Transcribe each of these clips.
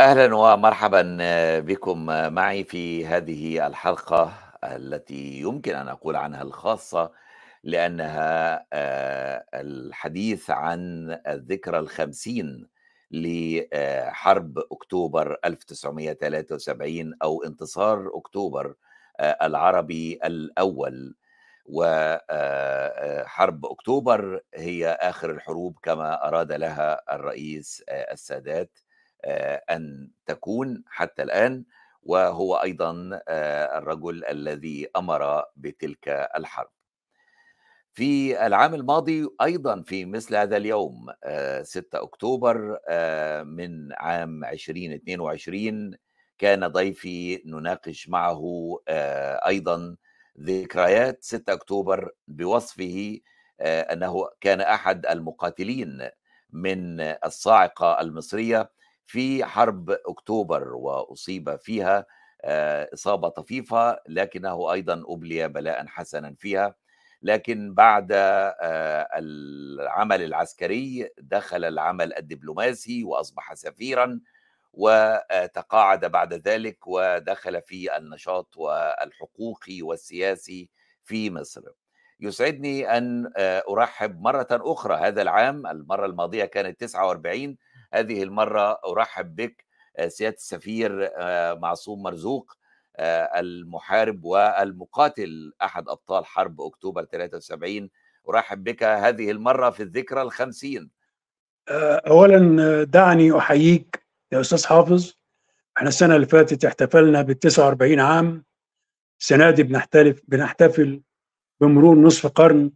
أهلا ومرحبا بكم معي في هذه الحلقة التي يمكن أن أقول عنها الخاصة لأنها آه، الحديث عن الذكرى الخمسين لحرب أكتوبر 1973 أو انتصار أكتوبر آه، العربي الأول. وحرب أكتوبر هي آخر الحروب كما أراد لها الرئيس آه، السادات. أن تكون حتى الآن وهو أيضا الرجل الذي أمر بتلك الحرب. في العام الماضي أيضا في مثل هذا اليوم 6 أكتوبر من عام 2022 كان ضيفي نناقش معه أيضا ذكريات. 6 أكتوبر بوصفه أنه كان أحد المقاتلين من الصاعقة المصرية في حرب أكتوبر وأصيب فيها إصابة طفيفة لكنه أيضا أبلي بلاء حسنا فيها. لكن بعد العمل العسكري دخل العمل الدبلوماسي وأصبح سفيرا وتقاعد بعد ذلك ودخل في النشاط الحقوقي والسياسي في مصر. يسعدني أن أرحب مرة أخرى هذا العام المرة الماضية كانت 49 هذه المرة أرحب بك سيادة السفير معصوم مرزوق المحارب والمقاتل أحد أبطال حرب أكتوبر 73 أرحب بك هذه المرة في الذكرى الخمسين. أولا دعني أحييك يا أستاذ حافظ. إحنا السنة اللي فاتت احتفلنا بال 49 عام. السنة دي بنحتفل بنحتفل بمرور نصف قرن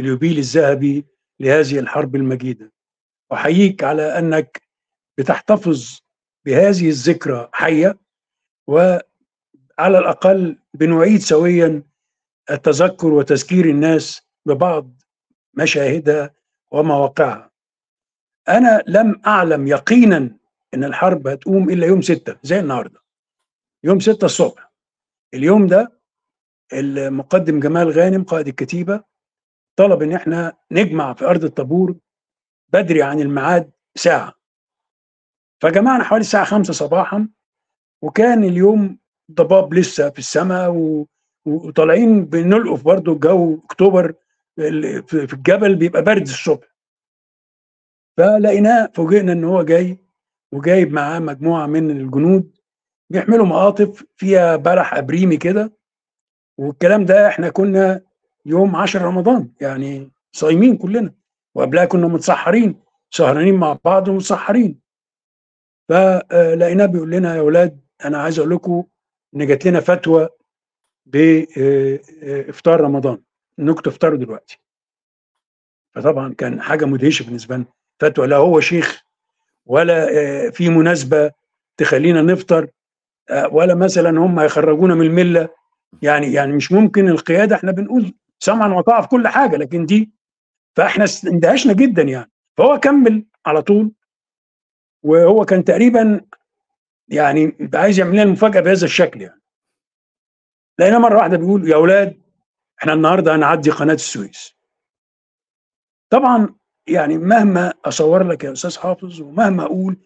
اليوبيل الذهبي لهذه الحرب المجيدة. أحييك على أنك بتحتفظ بهذه الذكرى حية وعلى الأقل بنعيد سويا التذكر وتذكير الناس ببعض مشاهدها ومواقعها. أنا لم أعلم يقينا إن الحرب هتقوم إلا يوم ستة زي النهارده يوم ستة الصبح. اليوم ده المقدم جمال غانم قائد الكتيبة طلب إن إحنا نجمع في أرض الطابور بدري عن الميعاد ساعة. فجمعنا حوالي الساعة خمسة صباحا وكان اليوم ضباب لسه في السماء و... وطالعين بنلقف برضه الجو أكتوبر في الجبل بيبقى برد الصبح. فلقيناه فوجئنا إن هو جاي وجايب معاه مجموعة من الجنود بيحملوا مقاطف فيها بلح أبريمي كده. والكلام ده إحنا كنا يوم 10 رمضان يعني صايمين كلنا. وقبلها كنا متسحرين سهرانين مع بعض ومتسحرين. فلقيناه بيقول لنا يا أولاد أنا عايز أقول لكم إن جات لنا فتوى بافطار رمضان. انكم تفطروا دلوقتي. فطبعا كان حاجة مدهشة بالنسبة لنا. فتوى لا هو شيخ ولا في مناسبة تخلينا نفطر ولا مثلا هم هيخرجونا من الملة. يعني يعني مش ممكن القيادة إحنا بنقول سمعا وطاعة في كل حاجة لكن دي فاحنا اندهشنا جدا يعني. فهو كمل على طول وهو كان تقريبا يعني عايز يعمل لنا المفاجأة بهذا الشكل يعني. لقينا مرة واحدة بيقول يا أولاد إحنا النهارده هنعدي قناة السويس. طبعا يعني مهما أصور لك يا أستاذ حافظ ومهما أقول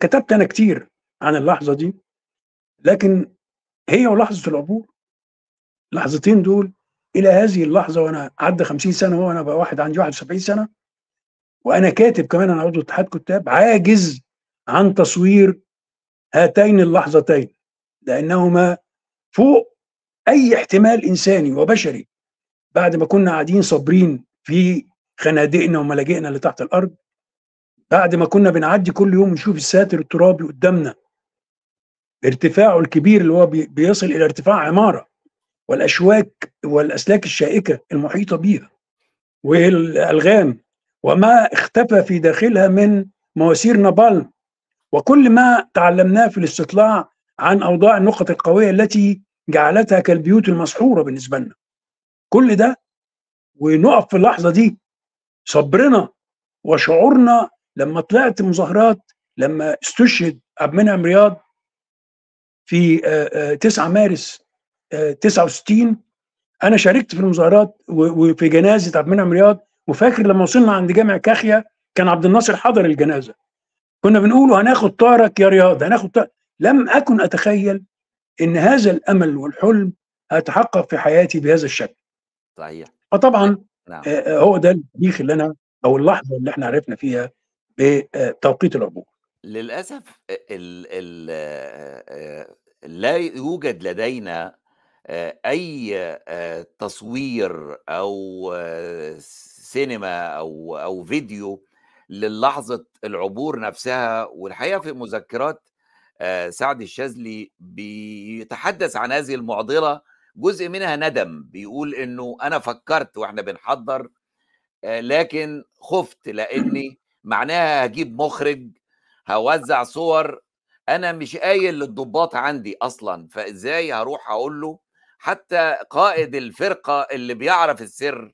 كتبت أنا كتير عن اللحظة دي لكن هي ولحظة العبور اللحظتين دول إلى هذه اللحظة وأنا عدى 50 سنة وأنا بقى واحد عندي 71 سنة. وأنا كاتب كمان أنا عضو اتحاد كتاب عاجز عن تصوير هاتين اللحظتين لأنهما فوق أي احتمال إنساني وبشري. بعد ما كنا قاعدين صابرين في خنادقنا وملاجئنا اللي تحت الأرض بعد ما كنا بنعدي كل يوم نشوف الساتر الترابي قدامنا ارتفاعه الكبير اللي هو بيصل إلى ارتفاع عمارة. والأشواك والأسلاك الشائكة المحيطة بها والألغام وما اختفى في داخلها من مواسير نابالم وكل ما تعلمناه في الاستطلاع عن أوضاع النقط القوية التي جعلتها كالبيوت المسحورة بالنسبة لنا. كل ده ونقف في اللحظة دي صبرنا وشعورنا لما طلعت مظاهرات لما استشهد عبد المنعم رياض في 9 مارس 69 أنا شاركت في المظاهرات وفي جنازة عبد المنعم رياض وفاكر لما وصلنا عند جامع كاخيا كان عبد الناصر حضر الجنازة. كنا بنقول هناخد طارك يا رياض هناخد طارك. لم أكن أتخيل إن هذا الأمل والحلم هيتحقق في حياتي بهذا الشكل. صحيح. فطبعا نعم. آه، هو ده التاريخ اللي أنا أو اللحظة اللي إحنا عرفنا فيها بتوقيت العبور. للأسف ال ال آه، لا يوجد لدينا آه، أي آه، تصوير أو آه، سينما أو أو فيديو للحظة العبور نفسها والحقيقة في مذكرات سعد الشاذلي بيتحدث عن هذه المعضلة جزء منها ندم بيقول إنه أنا فكرت وإحنا بنحضر لكن خفت لأني معناها هجيب مخرج هوزع صور أنا مش قايل للضباط عندي أصلا فإزاي هروح أقول له حتى قائد الفرقة اللي بيعرف السر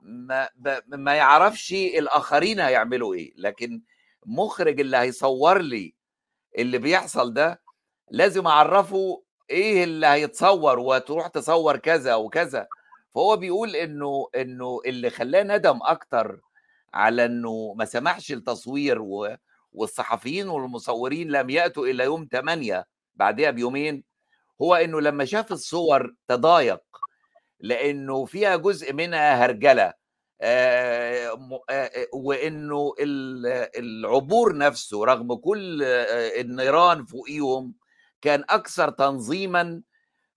ما, ما يعرفش الآخرين هيعملوا إيه. لكن مخرج اللي هيصور لي اللي بيحصل ده لازم أعرفه إيه اللي هيتصور وتروح تصور كذا وكذا. فهو بيقول إنه إنه اللي خلاه ندم أكتر على إنه ما سمحش التصوير والصحفيين والمصورين لم يأتوا الا يوم 8 بعدها بيومين هو إنه لما شاف الصور تضايق لأنه فيها جزء منها هرجلة آه، م- آه، وإنه ال- العبور نفسه رغم كل آه، النيران فوقيهم كان أكثر تنظيما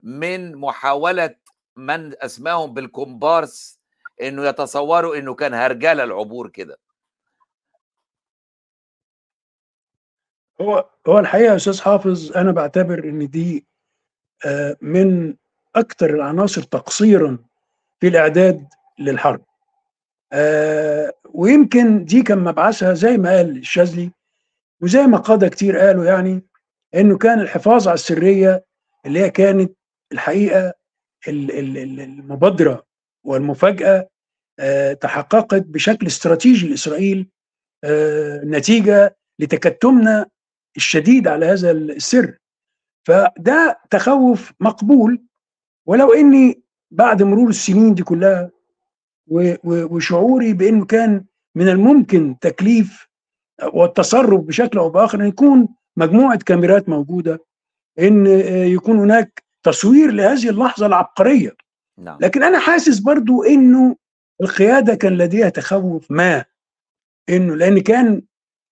من محاولة من اسماهم بالكومبارس إنه يتصوروا إنه كان هرجلة العبور كده. هو هو الحقيقة يا أستاذ حافظ أنا بعتبر إن دي آه، من أكثر العناصر تقصيرا في الإعداد للحرب. آه، ويمكن دي كان مبعثها زي ما قال الشاذلي وزي ما قاده كتير قالوا يعني إنه كان الحفاظ على السرية اللي هي كانت الحقيقة ال- ال- ال- المبادرة والمفاجأة آه، تحققت بشكل استراتيجي لإسرائيل آه، نتيجة لتكتمنا الشديد على هذا السر. فده تخوف مقبول. ولو إني بعد مرور السنين دي كلها وشعوري بإنه كان من الممكن تكليف والتصرف بشكل أو بآخر إن يكون مجموعة كاميرات موجودة إن يكون هناك تصوير لهذه اللحظة العبقرية. نعم. لكن أنا حاسس برضو إنه القيادة كان لديها تخوف ما إنه لأن كان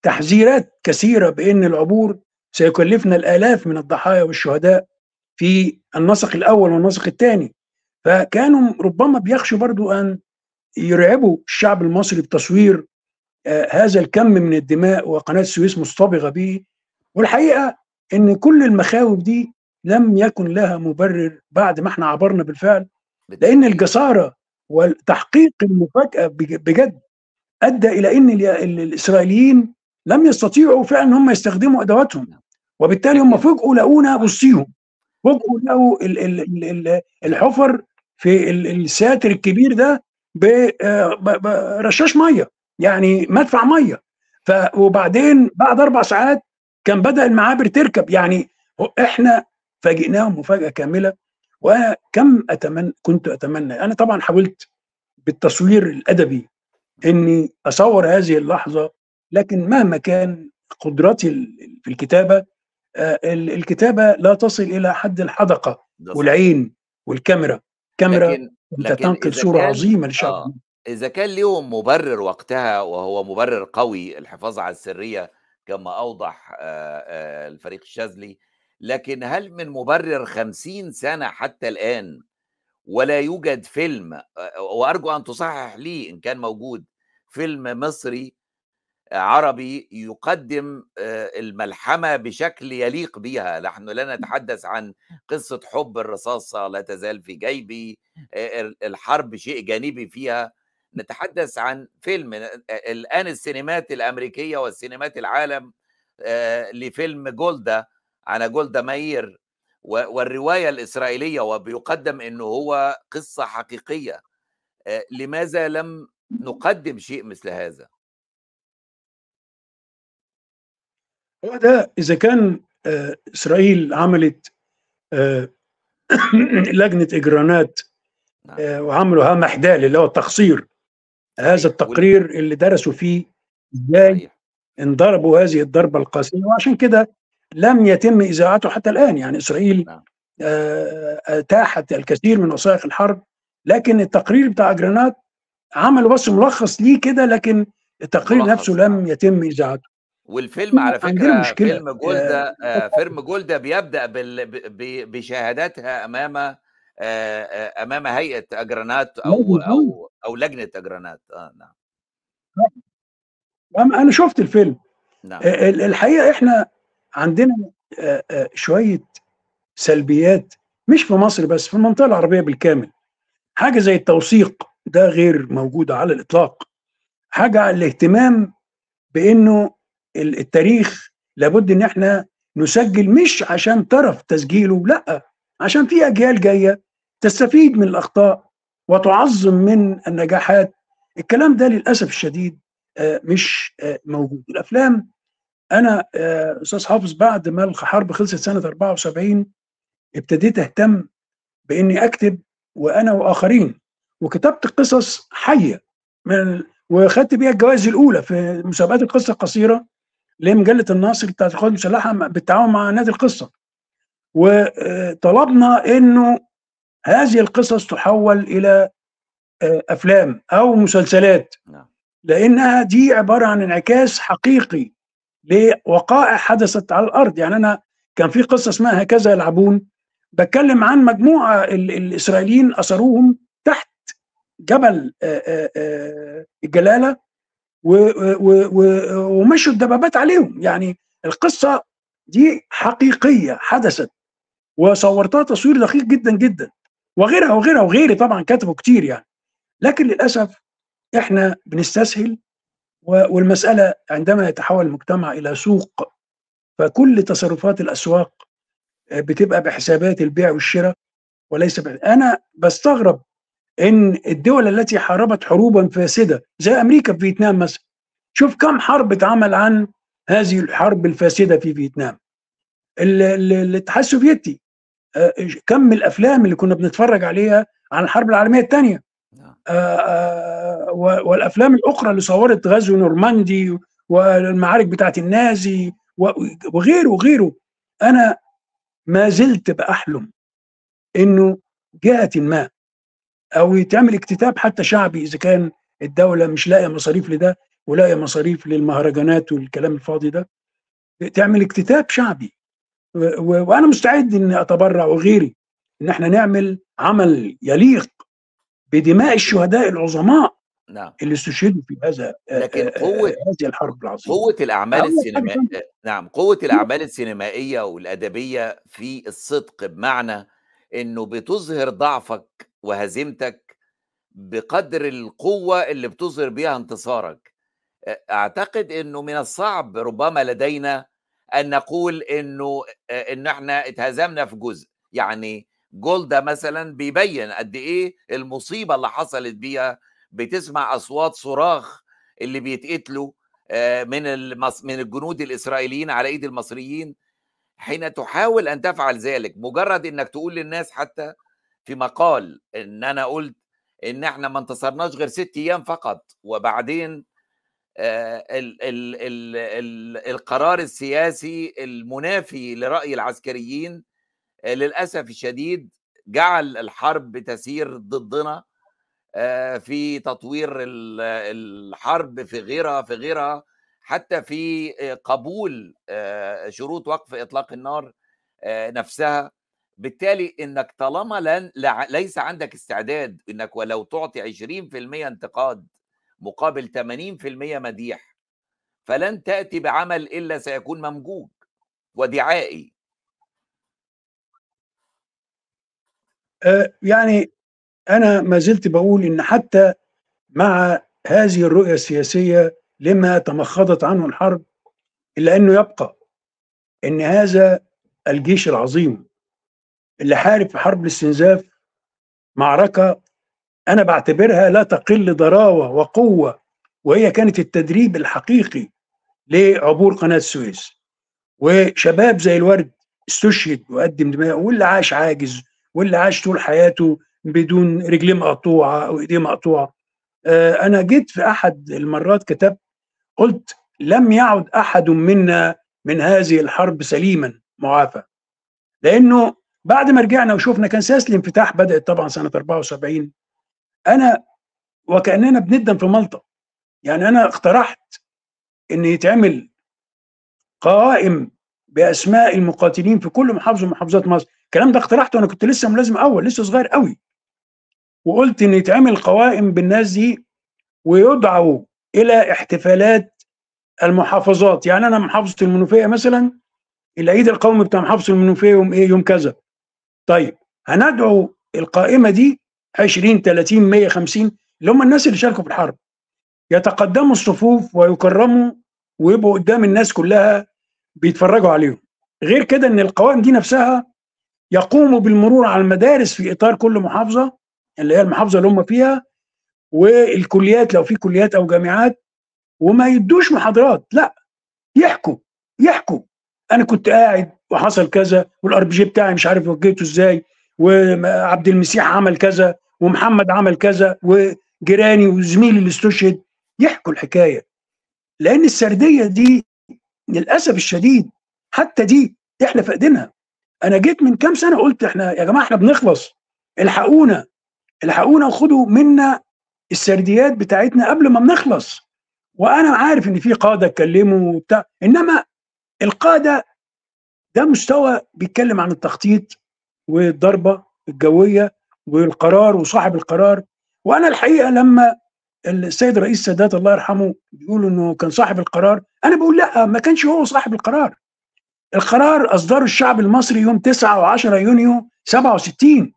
تحذيرات كثيرة بإن العبور سيكلفنا الآلاف من الضحايا والشهداء في النسق الأول والنسق الثاني فكانوا ربما بيخشوا برضو أن يرعبوا الشعب المصري بتصوير آه، هذا الكم من الدماء وقناة السويس مصطبغه به والحقيقة إن كل المخاوف دي لم يكن لها مبرر بعد ما إحنا عبرنا بالفعل لأن. الجسارة والتحقيق المفاجأة بج- بجد أدى إلى إن ال- ال- الإسرائيليين لم يستطيعوا فعلا ان هم يستخدموا أدواتهم. وبالتالي هم فوجئوا لقونا بصيهم. فوجئوا لقوا ال- ال- ال- ال- الحفر في ال- الساتر الكبير ده برشاش مية يعني مدفع مية. ف وبعدين بعد أربع ساعات كان بدأ المعابر تركب. يعني إحنا فاجئناهم مفاجأة كاملة. وكم اتمنى كنت أتمنى أنا طبعا حاولت بالتصوير الأدبي إني أصور هذه اللحظة لكن مهما كان قدرتي في الكتابة آه، ال- الكتابة لا تصل إلى حد الحدقة. والعين والكاميرا كاميرا لكن أنت لكن تنقل صورة عظيمة للشعب آه. إذا كان ليهم مبرر وقتها وهو مبرر قوي الحفاظ على السرية كما أوضح آه، آه، الفريق الشاذلي لكن هل من مبرر خمسين سنة حتى الآن ولا يوجد فيلم وأرجو أن تصحح لي إن كان موجود فيلم مصري عربي يقدم آه، الملحمة بشكل يليق بها نحن لا نتحدث عن قصة حب الرصاصة لا تزال في جيبي آه، الحرب شيء جانبي فيها. نتحدث عن فيلم آه، الآن السينمات الأمريكية والسينمات العالم لفيلم جولدا عن جولدا ماير والرواية الإسرائيلية وبيقدم أنه هو قصة حقيقية. لماذا لم نقدم شيء مثل هذا؟ هو ده إذا كان آه، إسرائيل عملت آه، لجنة إجرانات نعم. آه، وعملوا ها محدال اللي هو التقصير هذا. التقرير اللي درسوا فيه إزاي انضربوا هذه الضربة القاسية وعشان كده لم يتم اذاعته حتى الآن يعني إسرائيل نعم. أتاحت الكثير من وثائق الحرب لكن التقرير بتاع إجرانات عملوا بس ملخص ليه كده لكن التقرير ملخص. نفسه لم يتم اذاعته والفيلم على فكرة مشكلة. فيلم جولدا آه فيلم جولدا بيبدأ بشهاداتها أمام آه آه أمام هيئة أجرانات أو. أو أو لجنة أجرانات. آه نعم. أما أنا شفت الفيلم. نعم. آه، ال- الحقيقة إحنا عندنا آه، آه، شوية سلبيات مش في مصر بس في المنطقة العربية بالكامل. حاجة زي التوثيق ده غير موجود على الإطلاق. حاجة على الاهتمام بإنه التاريخ لابد إن إحنا نسجل مش عشان طرف تسجيله لا عشان في أجيال جاية تستفيد من الأخطاء وتعظم من النجاحات. الكلام ده للأسف الشديد آه، مش آه، موجود. الأفلام أنا آه، أستاذ حافظ بعد ما الحرب خلصت سنة 74 ابتديت أهتم بإني أكتب وأنا وآخرين وكتبت قصص حية من وخدت بيها الجوائز الأولى في مسابقات القصة القصيرة. لمجله الناصر بتاعت القوات المسلحه بالتعاون مع نادي القصة؟ وطلبنا إنه هذه القصص تحول إلى آه، أفلام أو مسلسلات. نعم. لأنها دي عبارة عن انعكاس حقيقي لوقائع حدثت على الأرض. يعني أنا كان في قصة اسمها هكذا يلعبون. بتكلم عن مجموعة ال- الإسرائيليين أثروهم تحت جبل آه، آه، الجلالة. ومشوا الدبابات عليهم. يعني القصة دي حقيقية حدثت وصورتها تصوير دقيق جدا جدا وغيرها وغيرها وغيري طبعا كتبوا كتير يعني. لكن للأسف إحنا بنستسهل والمسألة عندما يتحول المجتمع إلى سوق فكل تصرفات الأسواق بتبقى بحسابات البيع والشراء وليس ب... أنا بستغرب إن الدول التي حاربت حروبا فاسدة زي أمريكا في فيتنام مثلا. شوف كم حرب اتعمل عن هذه الحرب الفاسدة في فيتنام. ال- ال- الاتحاد السوفيتي آه، كم الأفلام اللي كنا بنتفرج عليها عن الحرب العالمية الثانية. نعم. والأفلام الأخرى اللي صورت غزو نورماندي والمعارك بتاعت النازي وغيره وغيره. أنا ما زلت بأحلم إنه جهة ما أو يتعمل اكتتاب حتى شعبي إذا كان الدولة مش لاقية مصاريف لده ولاقية مصاريف للمهرجانات والكلام الفاضي ده. تعمل اكتتاب شعبي. وأنا مستعد إني أتبرع وغيري. إن إحنا نعمل عمل يليق بدماء الشهداء العظماء نعم. اللي استشهدوا في هذا لكن آه، آه، قوة- هذه الحرب العظيمة. قوة الأعمال أول حاجة السينمائية نعم قوة الأعمال السينمائية والأدبية في الصدق بمعنى إنه بتظهر ضعفك وهزيمتك بقدر القوة اللي بتظهر بيها انتصارك أعتقد إنه من الصعب ربما لدينا أن نقول إنه إن إحنا اتهزمنا في جزء يعني جولدا مثلا بيبين قد إيه المصيبة اللي حصلت بيها بتسمع أصوات صراخ اللي بيتقتلوا من. من الجنود الإسرائيليين على إيد المصريين حين تحاول أن تفعل ذلك مجرد إنك تقول للناس حتى في مقال إن أنا قلت إن إحنا ما انتصرناش غير ست أيام فقط وبعدين آه، ال ال ال ال القرار السياسي المنافي لرأي العسكريين آه، للأسف الشديد جعل الحرب تسير ضدنا آه، في تطوير ال- الحرب في غيرها في غيرها. حتى في آه، قبول آه، شروط وقف إطلاق النار آه، نفسها. بالتالي إنك طالما لن ليس عندك استعداد إنك ولو تعطي 20% انتقاد مقابل 80% مديح فلن تأتي بعمل إلا سيكون ممجوج ودعائي. يعني أنا ما زلت بقول إن حتى مع هذه الرؤية السياسية لما تمخضت عنه الحرب إلا أنه يبقى إن هذا الجيش العظيم اللي حارب في حرب الاستنزاف معركة أنا بعتبرها لا تقل ضراوة وقوة وهي كانت التدريب الحقيقي لعبور قناة السويس. وشباب زي الورد استشهد وقدم دماءه واللي عاش عاجز واللي عاش طول حياته بدون رجليه مقطوعة أو إيديه مقطوعة. آه، أنا جيت في أحد المرات كتبت قلت لم يعد أحد منا من هذه الحرب سليما معافى. لأنه بعد ما رجعنا وشفنا كان سياسة الانفتاح بدأت طبعا سنة 74 أنا وكأننا بندم في مالطا يعني أنا اقترحت إن يتعمل قوائم بأسماء المقاتلين في كل محافظة من محافظات مصر. الكلام ده اقترحته وأنا كنت لسه ملازم أول لسه صغير قوي وقلت إن يتعمل قوائم بالناس دي ويدعوا إلى احتفالات المحافظات. يعني أنا محافظة المنوفية مثلا العيد القومي بتاع محافظة المنوفية يوم إيه؟ يوم كذا. طيب هندعو القائمة دي 20 30 150 اللي هم الناس اللي شاركوا في الحرب. يتقدموا الصفوف ويكرموا ويبقوا قدام الناس كلها بيتفرجوا عليهم. غير كده إن القوائم دي نفسها يقوموا بالمرور على المدارس في إطار كل محافظة اللي هي المحافظة اللي هم فيها والكليات لو في كليات أو جامعات وما يدوش محاضرات لا يحكوا يحكوا أنا كنت قاعد وحصل كذا وال RPG بتاعي مش عارف وجهته إزاي وعبد المسيح عمل كذا ومحمد عمل كذا وجيراني وزميلي اللي استشهد يحكوا الحكاية. لأن السردية دي للأسف الشديد حتى دي إحنا فاقدينها أنا جيت من كام سنة قلت إحنا يا جماعة إحنا بنخلص الحقونا الحقونا وخدوا منا السرديات بتاعتنا قبل ما بنخلص. وأنا عارف إن في قادة اتكلموا وبتاع إنما القادة ده مستوى بيتكلم عن التخطيط والضربة الجوية والقرار وصاحب القرار. وأنا الحقيقة لما السيد رئيس السادات الله يرحمه بيقول إنه كان صاحب القرار أنا بقول لأ ما كانش هو صاحب القرار. القرار اصدره الشعب المصري يوم 9 و10 يونيو 67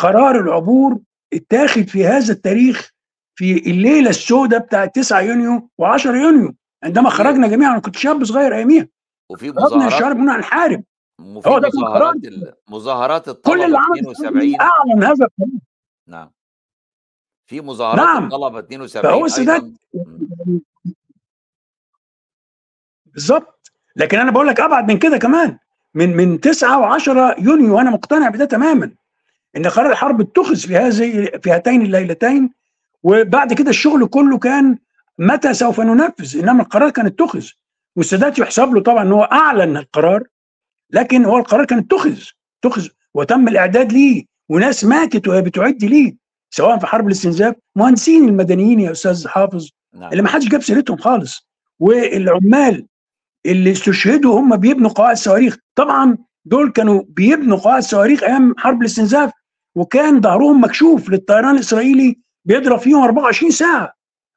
قرار العبور اتاخد في هذا التاريخ في الليلة السوداء بتاعت 9 يونيو و10 يونيو. عندما خرجنا جميعا أنا كنت شاب صغير أياميها. وفي مظاهرات كنا هنحارب وفي هو ده مظاهرات مظاهرات كل الطلبة اللي عمل 72 أعلن هذا القرار. نعم. في مظاهرات نعم. الطلبة 72 فهو السادات. بالظبط. لكن أنا بقول لك أبعد من كده كمان. من من 9 و10 يونيو وأنا مقتنع بده تماما إن قرار الحرب اتخذ في هذه في هاتين الليلتين وبعد كده الشغل كله كان متى سوف ننفذ؟ إنما القرار كان اتخذ. والسادات يحسب له طبعا إن هو أعلن القرار لكن هو القرار كان اتخذ اتخذ وتم الإعداد ليه وناس ماتت وهي بتعد ليه سواء في حرب الاستنزاف مهندسين المدنيين يا أستاذ حافظ نعم. اللي ما حدش جاب سيرتهم خالص والعمال اللي استشهدوا هم بيبنوا قواعد صواريخ طبعا دول كانوا بيبنوا قواعد صواريخ أيام حرب الاستنزاف وكان ظهرهم مكشوف للطيران الإسرائيلي بيضرب فيهم 24 ساعة.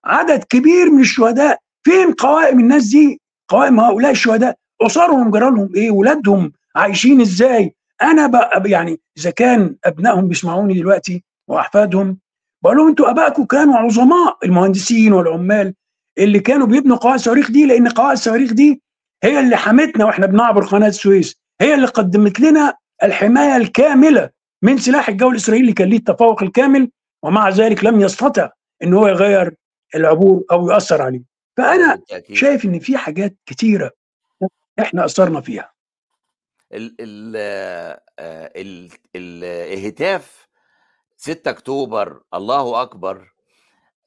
عدد كبير من الشهداء. فين قوائم الناس دي؟ قوائم هؤلاء الشهداء. أسرهم جرى لهم إيه؟ ولادهم. عايشين إزاي؟ أنا بقى يعني إذا كان أبنائهم بيسمعوني دلوقتي وأحفادهم بقول لهم أنتوا أبائكم كانوا عظماء المهندسين والعمال اللي كانوا بيبنوا قواعد الصواريخ دي لأن قواعد الصواريخ دي هي اللي حمتنا وإحنا بنعبر قناة السويس هي اللي قدمت لنا الحماية الكاملة من سلاح الجو الإسرائيلي كان ليه التفوق الكامل ومع ذلك لم يستطع إن هو يغير العبور أو يأثر عليه. فأنا شايف إن في حاجات كتيرة إحنا أثرنا فيها. ال ال آه، ال الهتاف 6 أكتوبر الله أكبر.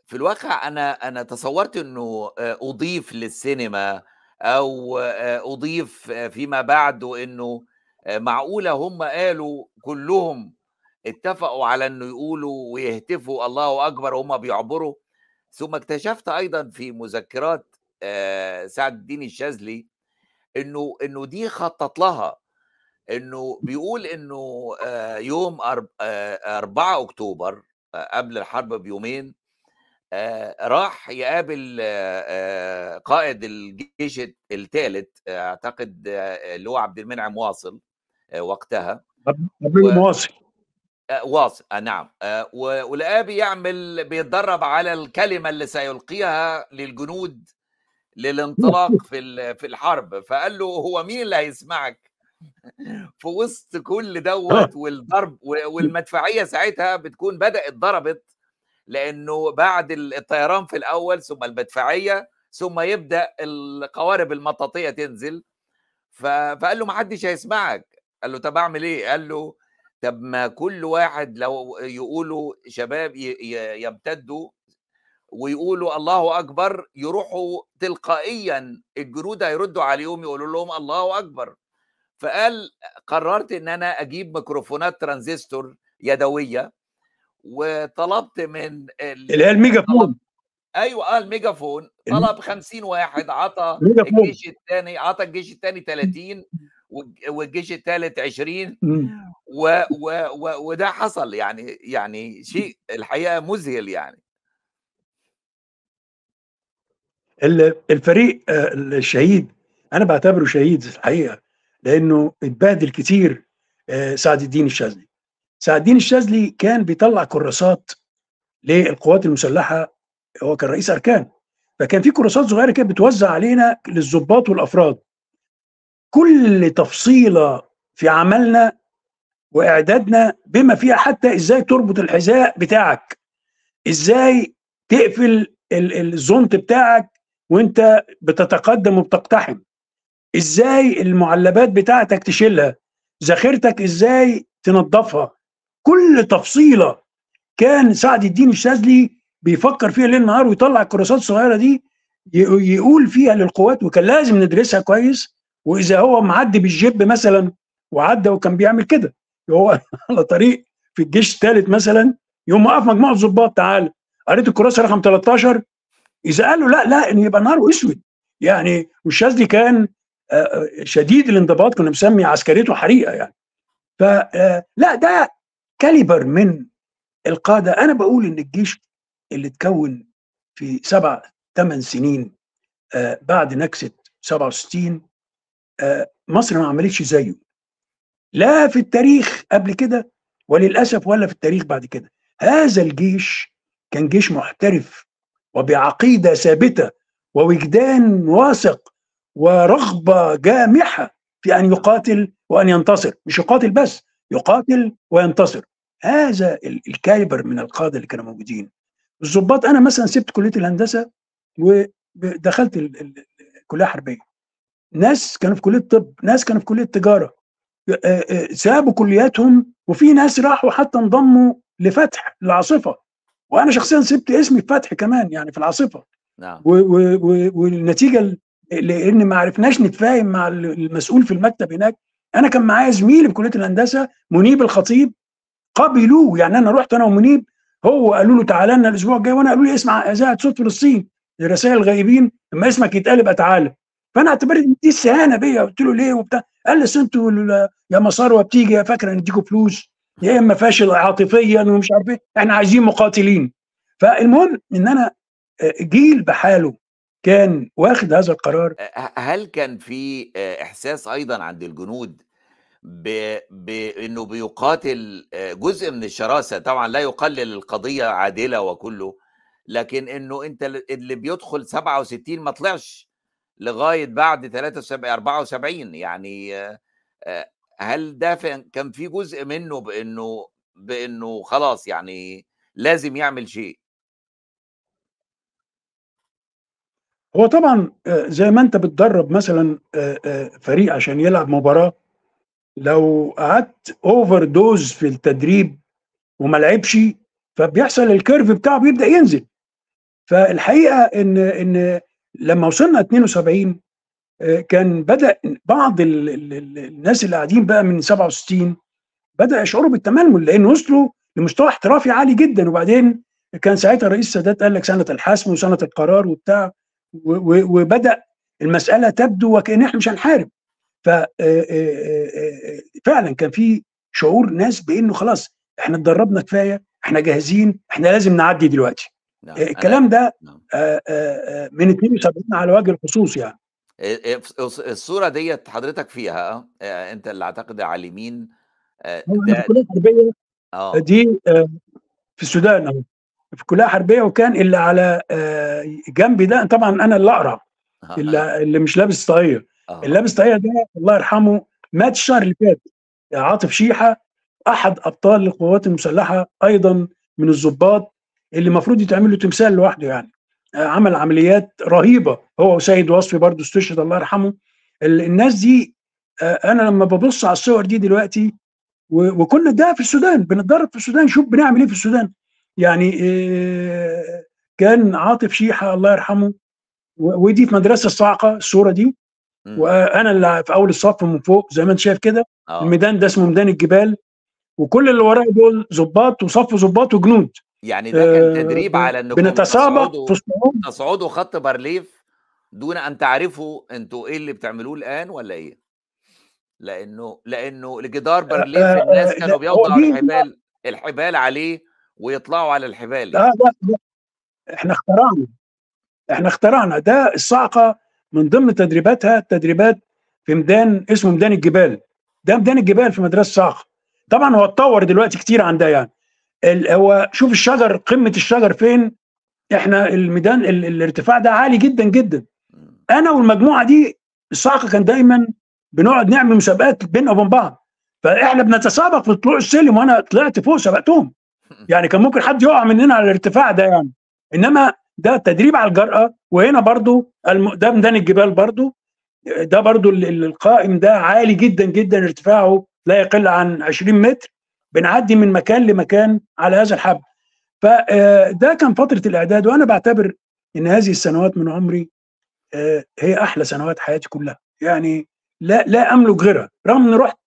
في الواقع أنا أنا تصورت إنه آه، أضيف للسينما أو آه، أضيف فيما بعد إنه معقولة هم قالوا كلهم اتفقوا على إنه يقولوا ويهتفوا الله أكبر وهم بيعبروا. ثم اكتشفت أيضا في مذكرات سعد الدين الشاذلي إنه إنه دي خطط لها. إنه بيقول إنه يوم أرب- آه، 4 أكتوبر قبل الحرب بيومين راح يقابل قائد الجيش الثالث أعتقد اللي هو عبد المنعم واصل وقتها. قبل و مواصل آه، واصل. آه، نعم. آه، و- ولقاه بيعمل بيتدرب على الكلمة اللي سيلقيها للجنود للانطلاق في في الحرب. فقال له هو مين اللي هيسمعك؟ في وسط كل دوت والضرب والمدفعية ساعتها بتكون بدأت ضربت لأنه بعد الطيران في الأول ثم المدفعية ثم يبدأ القوارب المطاطية تنزل. فقال له ما حدش هيسمعك. قال له طب أعمل إيه؟ قال له طب ما كل واحد لو يقولوا شباب يمتدوا ويقولوا الله أكبر يروحوا تلقائيا الجنود هيردوا عليهم يقولوا لهم الله أكبر. فقال قررت إن أنا أجيب ميكروفونات ترانزستور يدوية وطلبت من اللي هي الميجافون. أيوه آه الميجافون. طلب 50 واحد عطى. الجيش الثاني عطى الجيش الثاني 30 والج- والجيش الثالث 20 مم. و و و وده حصل يعني يعني شيء الحقيقة مذهل يعني. ال- الفريق آه، الشهيد أنا بعتبره شهيد الحقيقة لأنه اتبهدل كتير آه، سعد الدين الشاذلي. سعد الدين الشاذلي كان بيطلع كراسات للقوات المسلحة هو كان رئيس أركان فكان في كراسات صغيرة كده بتوزع علينا للضباط والأفراد. كل تفصيلة في عملنا وإعدادنا بما فيها حتى إزاي تربط الحذاء بتاعك. إزاي تقفل ال- الزونت بتاعك وأنت بتتقدم وبتقتحم. إزاي المعلبات بتاعتك تشيلها. ذاكرتك إزاي تنظفها. كل تفصيلة كان سعد الدين الشاذلي بيفكر فيها ليل نهار ويطلع الكراسات الصغيرة دي يقول فيها للقوات وكان لازم ندرسها كويس. وإذا هو معدي بالجيب مثلا وعدى وكان بيعمل كده هو على طريق في الجيش الثالث مثلا يوم وقف مجموعة ضباط تعالى قريت الكراسه رقم 13 إذا قال له لا لا إن يبقى نهاره أسود. يعني والشاذلي كان آه، آه، شديد الانضباط كنا مسمي عسكريته حريقة يعني. فلا ده كاليبر من القادة. أنا بقول إن الجيش اللي اتكون في سبع ثمان سنين آه، بعد نكسة 67 آه، مصر ما عملتش زيه. لا في التاريخ قبل كده وللأسف ولا في التاريخ بعد كده. هذا الجيش كان جيش محترف وبعقيدة ثابتة ووجدان واثق ورغبة جامحة في أن يقاتل وأن ينتصر. مش يقاتل بس يقاتل وينتصر. هذا ال- الكاليبر من القادة اللي كانوا موجودين. الضباط أنا مثلا سبت كلية الهندسة ودخلت ال- ال- الكليه الحربيه ناس كانوا في كلية طب ناس كانوا في كلية تجاره آه، آه، سابوا كلياتهم وفي ناس راحوا حتى انضموا لفتح العاصفة. وأنا شخصيا سبت اسمي في فتح كمان يعني في العاصفة. نعم. والنتيجة ال- لأن ما عرفناش نتفاهم مع ال- المسؤول في المكتب هناك. أنا كان معايا زميلي في كلية الهندسة منيب الخطيب قبلوه يعني أنا رحت أنا ومنيب هو قالوا له تعالى لنا الأسبوع الجاي وأنا قالوا لي اسمع إذاعة صوت فلسطين لرسائل الغائبين لما اسمك يتقال يبقى تعالى. فانا اعتبرت دي استهانه بيا. قلت له ليه وبتاع؟ قال لي أنتوا يا مسار بتيجي يا فاكره نديكوا فلوس يا إما فاشل عاطفيا ومش عارف إيه. إحنا عايزين مقاتلين. فالمهم إن أنا آه، جيل بحاله كان واخد هذا القرار. ه- هل كان في آه، إحساس أيضا عند الجنود ب... بانه بيقاتل آه، جزء من الشراسة؟ طبعا لا يقلل القضية عادلة وكله لكن إنه أنت ال- اللي بيدخل 67 ما طلعش. لغاية بعد 73 74 يعني هل ده كان في جزء منه بإنه بإنه خلاص يعني لازم يعمل شيء؟ هو طبعا زي ما أنت بتدرب مثلا فريق عشان يلعب مباراة لو قعدت overdose في التدريب وما لعبش فبيحصل ال curve بتاعه بيبدأ ينزل. فالحقيقة إن إن لما وصلنا 72 آه، كان بدأ بعض ال ال ال الناس اللي قاعدين بقى من 67 بدأ يشعروا بالتململ لأن وصلوا لمستوى احترافي عالي جدا. وبعدين كان ساعتها رئيس السادات قال لك سنه الحسم وسنه القرار وبتاع وبدأ المسألة تبدو وكأن إحنا مش هنحارب. ف آه، آه، فعلا كان في شعور ناس بأنه خلاص إحنا اتدربنا كفاية إحنا جاهزين إحنا لازم نعدي دلوقتي. نعم آه، الكلام ده نعم. آه، آه، من 72 على وجه الخصوص يعني الصورة ديت حضرتك فيها أنت اللي أعتقد على اليمين ده دي في السودان أهو. في الكليه الحربيه وكان اللي على جنبي ده طبعا أنا اللي أقرع اللي, اللي مش لابس طاقية. اللي لابس طاقية ده الله يرحمه مات الشهر اللي فات عاطف شيحة أحد أبطال القوات المسلحة أيضا من الضباط اللي المفروض يتعمل له تمثال لوحده يعني. آه، عمل عمليات رهيبة. هو وسيد وصفي برضه استشهد الله يرحمه. ال- الناس دي آه، أنا لما ببص على الصور دي دلوقتي و- وكل ده في السودان بنتدرب في السودان شوف بنعمل إيه في السودان. يعني آه، كان عاطف شيحة الله يرحمه ودي في مدرسة الصاعقه الصورة دي. وأنا اللي في أول الصف من فوق زي ما أنت شايف كده. الميدان ده اسمه ميدان الجبال. وكل اللي ورايا دول ظباط وصف ظباط وجنود. يعني ده كان آه، تدريب على إنكم بنتسابق في الصعود. تصعدوا خط بارليف دون أن تعرفوا أنتوا إيه اللي بتعملوه الآن ولا إيه؟ لأنه لأنه لجدار بارليف آه، الناس آه، كانوا بيوضعوا الحبال الحبال عليه ويطلعوا على الحبال. لا. لا لا. إحنا اخترعنا. إحنا اخترعنا. ده الصاعقه من ضمن تدريباتها تدريبات في ميدان اسمه ميدان الجبال. ده ميدان الجبال في مدرسة صاعقه طبعا هو اتطور دلوقتي كتير عن ده يعني. هو شوف الشجر قمة الشجر فين؟ إحنا الميدان ال- الارتفاع ده عالي جدا جدا. أنا والمجموعة دي الصاعقه كان دايما بنقعد نعمل مسابقات بيننا وبين بعض. فإحنا بنتسابق في طلوع السلم وأنا طلعت فوق سبقتهم. يعني كان ممكن حد يقع مننا على الارتفاع ده يعني. إنما ده تدريب على الجرأة وهنا برضو. ده ميدان الجبال برضو. ده برضو ال- ال- القائم ده عالي جدا جدا ارتفاعه لا يقل عن 20 متر. بنعدي من مكان لمكان على هذا الحبل. فده كان فترة الإعداد وأنا بعتبر إن هذه السنوات من عمري آه، هي أحلى سنوات حياتي كلها. يعني لا لا أملك غيرها. رغم إني رحت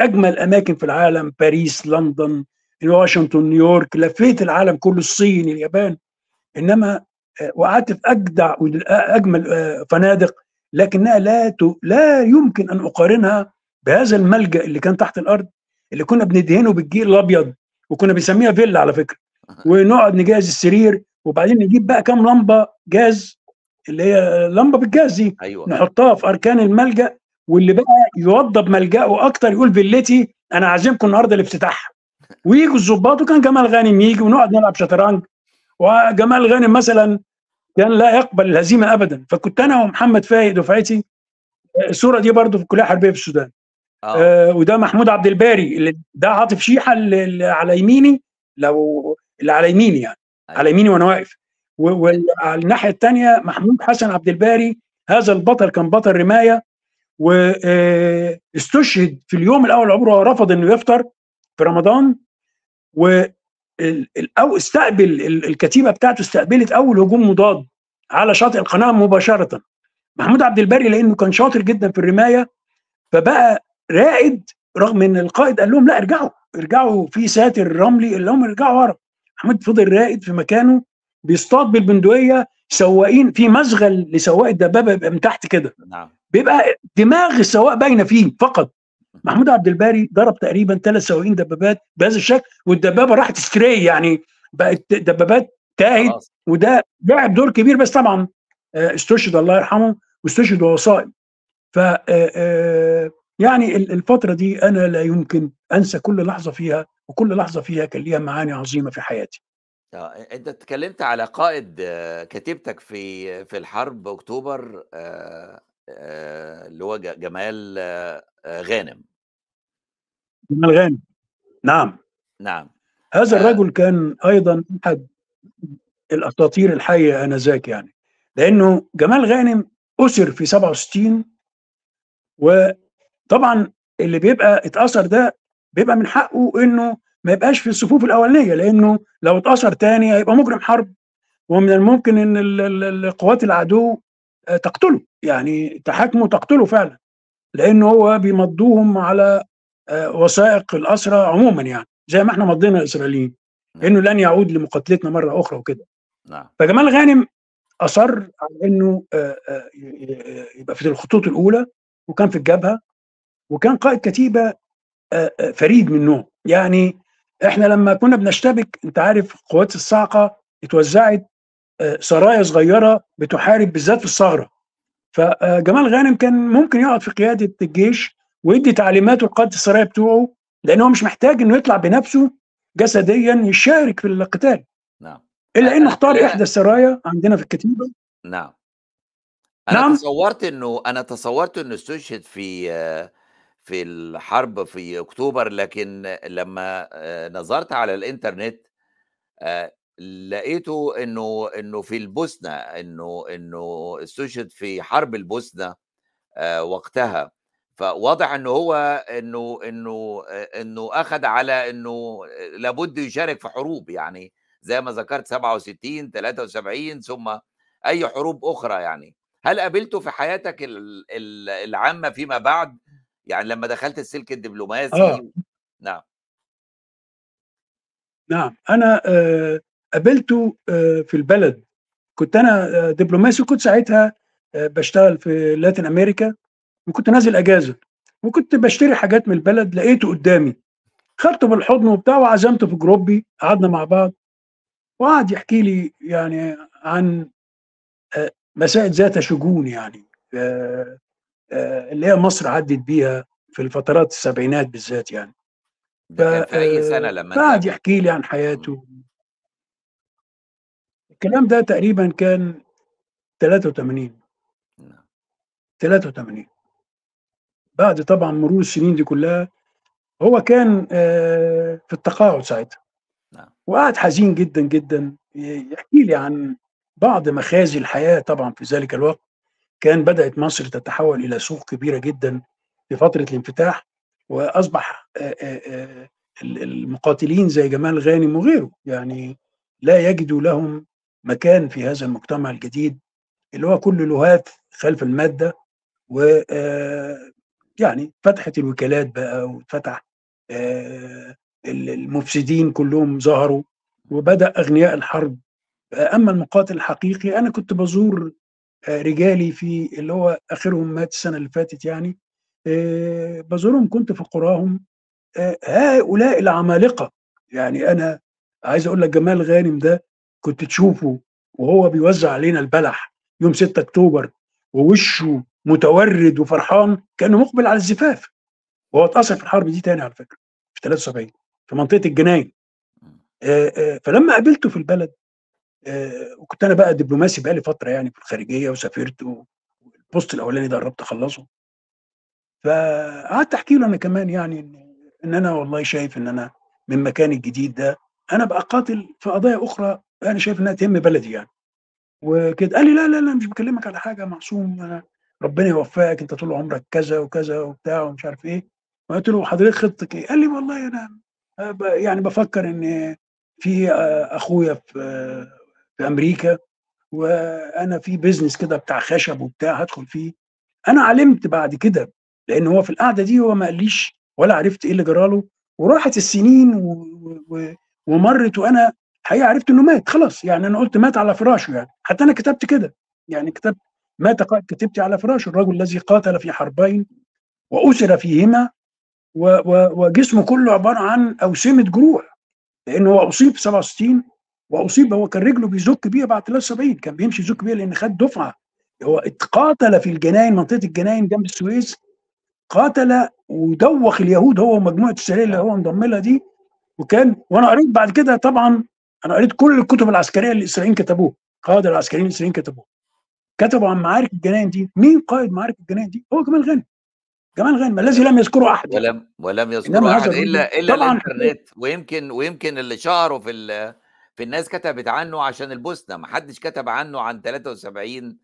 أجمل أماكن في العالم باريس لندن واشنطن نيويورك لفيت العالم كله الصين اليابان. إنما آه، وقعدت في أجدع واجمل آه، فنادق لكنها لا لا يمكن أن أقارنها بهذا الملجأ اللي كان تحت الأرض. اللي كنا بندهنه بالجير الأبيض وكنا بنسميها فيلا على فكرة. ونقعد نجهز السرير وبعدين نجيب بقى كام لمبة جاز اللي هي لمبة بالجاز دي. أيوه. نحطها في أركان الملجأ واللي بقى يوضب ملجأه أكتر يقول فيلتي أنا عازمكم النهارده الافتتاح. ويجوا الظباط وكان جمال غانم يجي ونقعد نلعب شطرنج. وجمال غانم مثلا كان لا يقبل الهزيمة ابدا. فكنت أنا ومحمد فايق دفعتي الصورة دي برضو في الكلية الحربية في السودان. آه. وده محمود عبد الباري اللي ده عاطف شيحة اللي على يميني لو اللي على يميني يعني على أيوة. يميني وأنا واقف. وعلى الناحية الثانية محمود حسن عبد الباري هذا البطل كان بطل رماية واستشهد في اليوم الأول عمره ورفض إنه يفطر في رمضان و أو استقبل ال- الكتيبة بتاعته استقبلت أول هجوم مضاد على شاطئ القناة مباشرة. محمود عبد الباري لأنه كان شاطر جدا في الرماية فبقى راقد رغم إن القائد قال لهم لا ارجعوا ارجعوا في ساتر رملي اللي هم ارجعوا ورا. محمود فضل راقد في مكانه بيصطاد بالبندقية سواقين في مزغل لسواق الدبابة يبقى من تحت كده. نعم. بيبقى دماغ السواق باينة فيه فقط. محمود عبد الباري ضرب تقريبا ثلاث سواقين دبابات بهذا الشكل والدبابة راحت سكري يعني بقت دبابات تاهت وده لعب دور كبير. بس طبعا آه، استشهد الله يرحمه واستشهد وهو صائم. ف آه، آه، يعني ال- الفترة دي أنا لا يمكن أنسى كل لحظة فيها وكل لحظة فيها كان ليها معاني عظيمة في حياتي. آه، أنت اتكلمت على قائد كتيبتك في في الحرب أكتوبر آه، آه، اللي هو جمال غانم. جمال غانم. نعم. نعم. هذا آه. الرجل كان أيضا أحد الأساطير الحية آنذاك يعني لأنه جمال غانم أسر في 67 وطبعا اللي بيبقى اتأثر ده بيبقى من حقه إنه ما يبقاش في الصفوف الأولانية لأنه لو اتأثر تاني هيبقى مجرم حرب ومن الممكن إن ال- ال- ال- قوات العدو آه، تقتله. يعني تحاكمه تقتله فعلا لأنه هو بيمضوهم على آه، وثائق الأسرى عموما يعني زي ما إحنا مضينا الإسرائيليين إنه لن يعود لمقاتلتنا مرة أخرى وكده. نعم. فجمال غانم أصر على إنه آه، يبقى في الخطوط الأولى وكان في الجبهة وكان قائد كتيبة آه، آه، فريد من نوعه يعني إحنا لما كنا بنشتبك أنت عارف قوات الصاعقة اتوزعت آه، سرايا صغيرة بتحارب بالذات في الثغره فجمال غانم كان ممكن يقعد في قيادة الجيش ويدي تعليمات لقاده السرايا بتوعه لأن هو مش محتاج إنه يطلع بنفسه جسديا يشارك في القتال. نعم. إلا إنه اختار إحدى السرايا عندنا في الكتيبة. نعم. أنا نعم. تصورت إنه أنا تصورت إنه استشهد في آه، في الحرب في أكتوبر لكن لما آه، نظرت على الإنترنت آه، لقيته إنه إنه في البوسنة إنه إنه استشهد في حرب البوسنة آه، وقتها. فواضح إنه هو إنه إنه إنه أخذ على إنه لابد يشارك في حروب. يعني زي ما ذكرت 67 73 ثم أي حروب أخرى يعني. هل قابلته في حياتك العامة فيما بعد؟ يعني لما دخلت السلك الدبلوماسي آه. نعم. نعم أنا آه قابلته آه في البلد. كنت أنا آه دبلوماسي وكنت ساعتها بشتغل في لاتين أمريكا وكنت نازل أجازة. وكنت بشتري حاجات من البلد لقيته قدامي. خدته بالحضن وبتاع وعزمته في جروبي قعدنا مع بعض. وقعد يحكي لي يعني عن مسائل ذات شجون يعني. اللي هي مصر عدت بيها في الفترات السبعينات بالذات يعني. ده كان في أي سنة لما قعد يحكي لي عن حياته. الكلام ده تقريبا كان 83 83 بعد طبعا مرور السنين دي كلها هو كان في التقاعد ساعتها. وقعد حزين جدا جدا يحكي لي عن بعض مخازي الحياة طبعا في ذلك الوقت. كان بدأت مصر تتحول إلى سوق كبيرة جدا في فترة الانفتاح وأصبح المقاتلين زي جمال غانم وغيره. يعني لا يجدوا لهم مكان في هذا المجتمع الجديد اللي هو كله لهات خلف المادة و يعني فتحت الوكالات بقى وفتح المفسدين كلهم ظهروا وبدأ أغنياء الحرب. أما المقاتل الحقيقي أنا كنت بزور رجالي في اللي هو اخرهم مات السنة اللي فاتت يعني بزورهم كنت في قراهم هؤلاء العمالقة. يعني أنا عايز أقول لك جمال غانم ده كنت تشوفه وهو بيوزع علينا البلح يوم 6 أكتوبر ووشه متورد وفرحان كأنه مقبل على الزفاف. وهو اتأثر في الحرب دي تاني على فكرة في 73 في منطقة الجناين. فلما قابلته في البلد وكنت أنا بقى دبلوماسي بقى لي فترة يعني في الخارجية وسافرت والبوست الأولاني ده قربت أخلصه. فقعدت أحكي له أنا كمان يعني ان أنا والله شايف إن أنا من مكاني الجديد ده. أنا بقى قاتل في قضايا أخرى أنا شايف إنها تهم بلدي يعني. وكده قال لي لا لا لا مش بكلمك على حاجة معصوم أنا ربنا يوفقك أنت طول عمرك كذا وكذا وبتاع ومش عارف إيه. قلت له حضرتك خطتك إيه؟ قال لي والله أنا يعني بفكر إن في أخويا في في أمريكا وأنا في بيزنس كده بتاع خشب وبتاع هدخل فيه. أنا علمت بعد كده لأن هو في القعدة دي هو ما قاليش ولا عرفت إيه اللي جراله وراحت السنين و... و... ومرت وأنا حقيقه عرفت إنه مات خلاص. يعني أنا قلت مات على فراشه يعني. حتى أنا كتبت كده. يعني كتبت مات كتبت على فراشه. الرجل الذي قاتل في حربين وأسر فيهما و... و... وجسمه كله عبارة عن أوسمة جروح. لأنه هو أصيب في 67 وأصيب هو كان رجله بيزك بيها بعد 73 كان بيمشي يزك بيها لأن خد دفعة. هو اتقاتل في الجناين منطقة الجناين جنب السويس قاتل ودوخ اليهود هو ومجموعة السريه اللي هو انضم لها دي وكان وأنا قريت بعد كده طبعا أنا قريت كل الكتب العسكرية اللي الاسرائيليين كتبوها قاده العسكريين الاسرائيليين كتبوها كتبوا عن معارك الجناين دي. مين قائد معارك الجناين دي؟ هو جمال غانم. جمال غانم الذي لم يذكره أحد. ولم ولم يذكره أحد الا إلا الإنترنت ويمكن ويمكن اللي شهروا في في الناس كتبت عنه عشان البوسنة ما حدش كتب عنه عن 73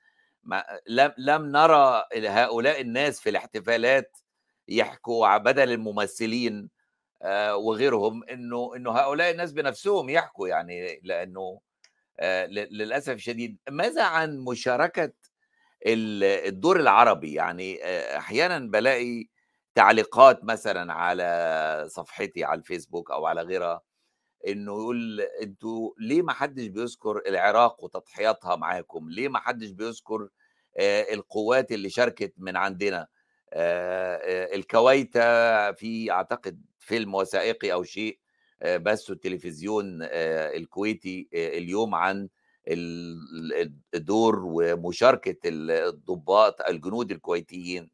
ما لم لم نرى هؤلاء الناس في الاحتفالات يحكوا بدل الممثلين آه وغيرهم إنه إنه هؤلاء الناس بنفسهم يحكوا يعني لأنه آه للأسف الشديد. ماذا عن مشاركة الدور العربي؟ يعني آه أحيانا بلاقي تعليقات مثلا على صفحتي على الفيسبوك أو على غيرها إنه يقول أنتوا ليه ما حدش بيذكر العراق وتضحياتها معاكم؟ ليه ما حدش بيذكر القوات اللي شاركت من عندنا؟ الكويت في أعتقد فيلم وثائقي أو شيء بثه التلفزيون الكويتي اليوم عن الدور ومشاركة الضباط الجنود الكويتيين.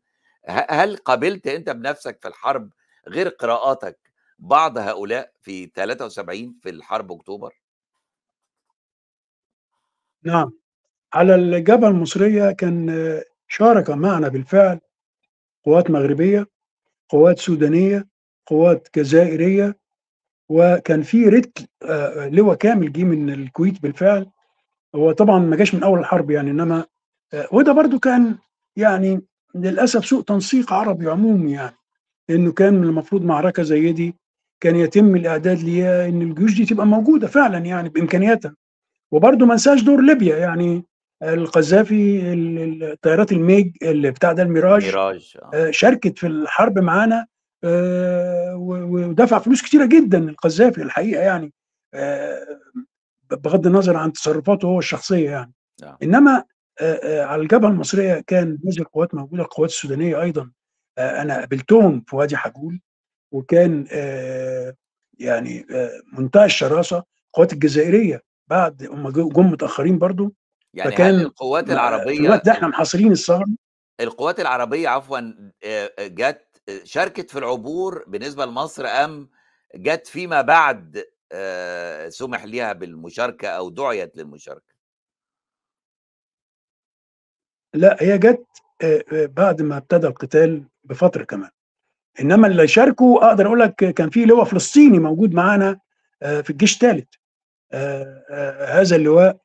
هل قابلت أنت بنفسك في الحرب غير قراءاتك؟ بعض هؤلاء في 73 في الحرب أكتوبر؟ نعم على الجبهه المصرية كان شارك معنا بالفعل قوات مغربية قوات سودانية قوات جزائرية وكان في رتل لواء كامل جه من الكويت بالفعل هو طبعا ما جاش من أول الحرب يعني إنما وده برضو كان يعني للأسف سوء تنسيق عربي عمومي يعني إنه كان من المفروض معركة زي دي كان يتم الإعداد ليها إن الجيوش دي تبقى موجودة فعلا يعني بإمكانياتها وبرضه ما ننساش دور ليبيا يعني القذافي الطيارات الميج اللي بتاع ده الميراج ميراج آه. آه، شاركت في الحرب معانا آه، ودفع فلوس كتيرة جدا القذافي الحقيقة يعني بغض النظر عن تصرفاته هو الشخصية يعني. إنما على الجبهة المصرية كان هذه القوات موجودة القوات السودانية أيضا أنا قابلتهم في وادي حجول وكان آه، يعني آه، منتهى الشراسة. القوات الجزائرية بعد هم جم متأخرين برضو. يعني فكان القوات العربية الوقت ده إحنا محاصرين الثغره القوات العربية عفوا آه، جت شاركت في العبور بالنسبة لمصر أم جت فيما بعد سمح لها بالمشاركة أو دعيت للمشاركة؟ لا هي جت بعد ما ابتدى القتال بفترة كمان. إنما اللي شاركوا أقدر أقول لك كان في لواء فلسطيني موجود معانا آه، في الجيش الثالث هذا اللواء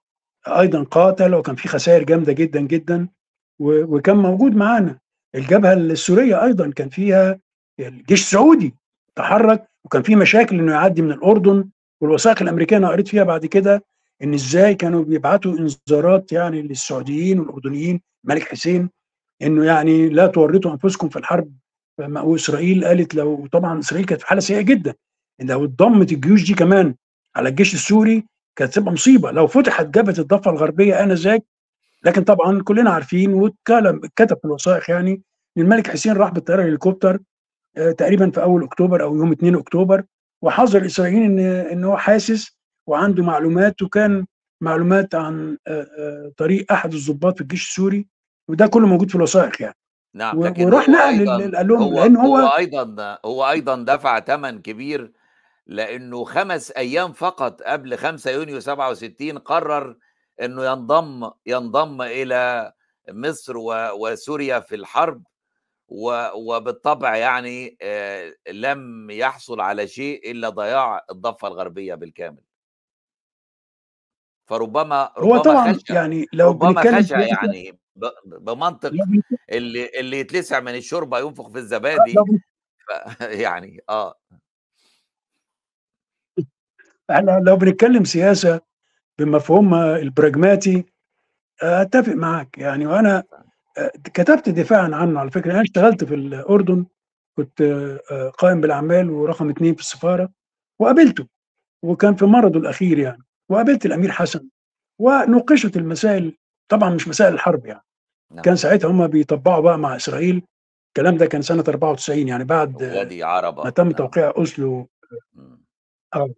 أيضا قاتل وكان في خسائر جامدة جدا جدا وكان موجود معانا. الجبهة السورية أيضا كان فيها الجيش السعودي تحرك وكان في مشاكل إنه يعدي من الأردن والوثائق الأمريكية أنا قريت فيها بعد كده إن إزاي كانوا بيبعتوا إنذارات يعني للسعوديين والأردنيين ملك حسين إنه يعني لا تورطوا أنفسكم في الحرب وإسرائيل قالت لو طبعا إسرائيل كانت في حالة سيئة جدا. لو اتضمت الجيوش دي كمان على الجيش السوري كانت تبقى مصيبة. لو فتحت جبهة الضفة الغربية آنذاك لكن طبعا كلنا عارفين واتكلم اتكتب في الوثائق يعني إن الملك حسين راح بالطيارة الهليكوبتر آه، تقريبا في أول أكتوبر أو يوم 2 أكتوبر وحذر الإسرائيليين ان إن هو حاسس وعنده معلومات وكان معلومات عن آه، آه، طريق أحد الضباط في الجيش السوري وده كله موجود في الوثائق يعني. نعم لكن ال- قال لهم هو لأن هو هو أيضا هو أيضا دفع ثمن كبير لأنه خمس أيام فقط قبل 5 يونيو 67 قرر إنه ينضم ينضم إلى مصر و- وسوريا في الحرب و- وبالطبع يعني آه، لم يحصل على شيء إلا ضياع الضفة الغربية بالكامل. فربما هو ربما طبعا خشى يعني لو ربما خشى سياسه يعني بمنطق اللي اللي يتلسع من الشوربة ينفخ في لو الزبادي يعني آه. إحنا لو بنتكلم سياسة بمفهومها البراجماتي آه، اتفق معاك يعني. وأنا آه، كتبت دفاعا عنه على فكرة. أنا اشتغلت في الأردن كنت آه، آه، قائم بالأعمال ورقم اثنين في السفارة وقابلته وكان في مرضه الأخير يعني. وقابلت الأمير حسن. ونوقشت المسائل طبعا مش مسائل الحرب يعني. نعم. كان ساعتها هم بيطبقوا بقى مع إسرائيل. الكلام ده كان سنة 94 يعني بعد آه، وادي ما تم نعم. توقيع أوسلو. آه.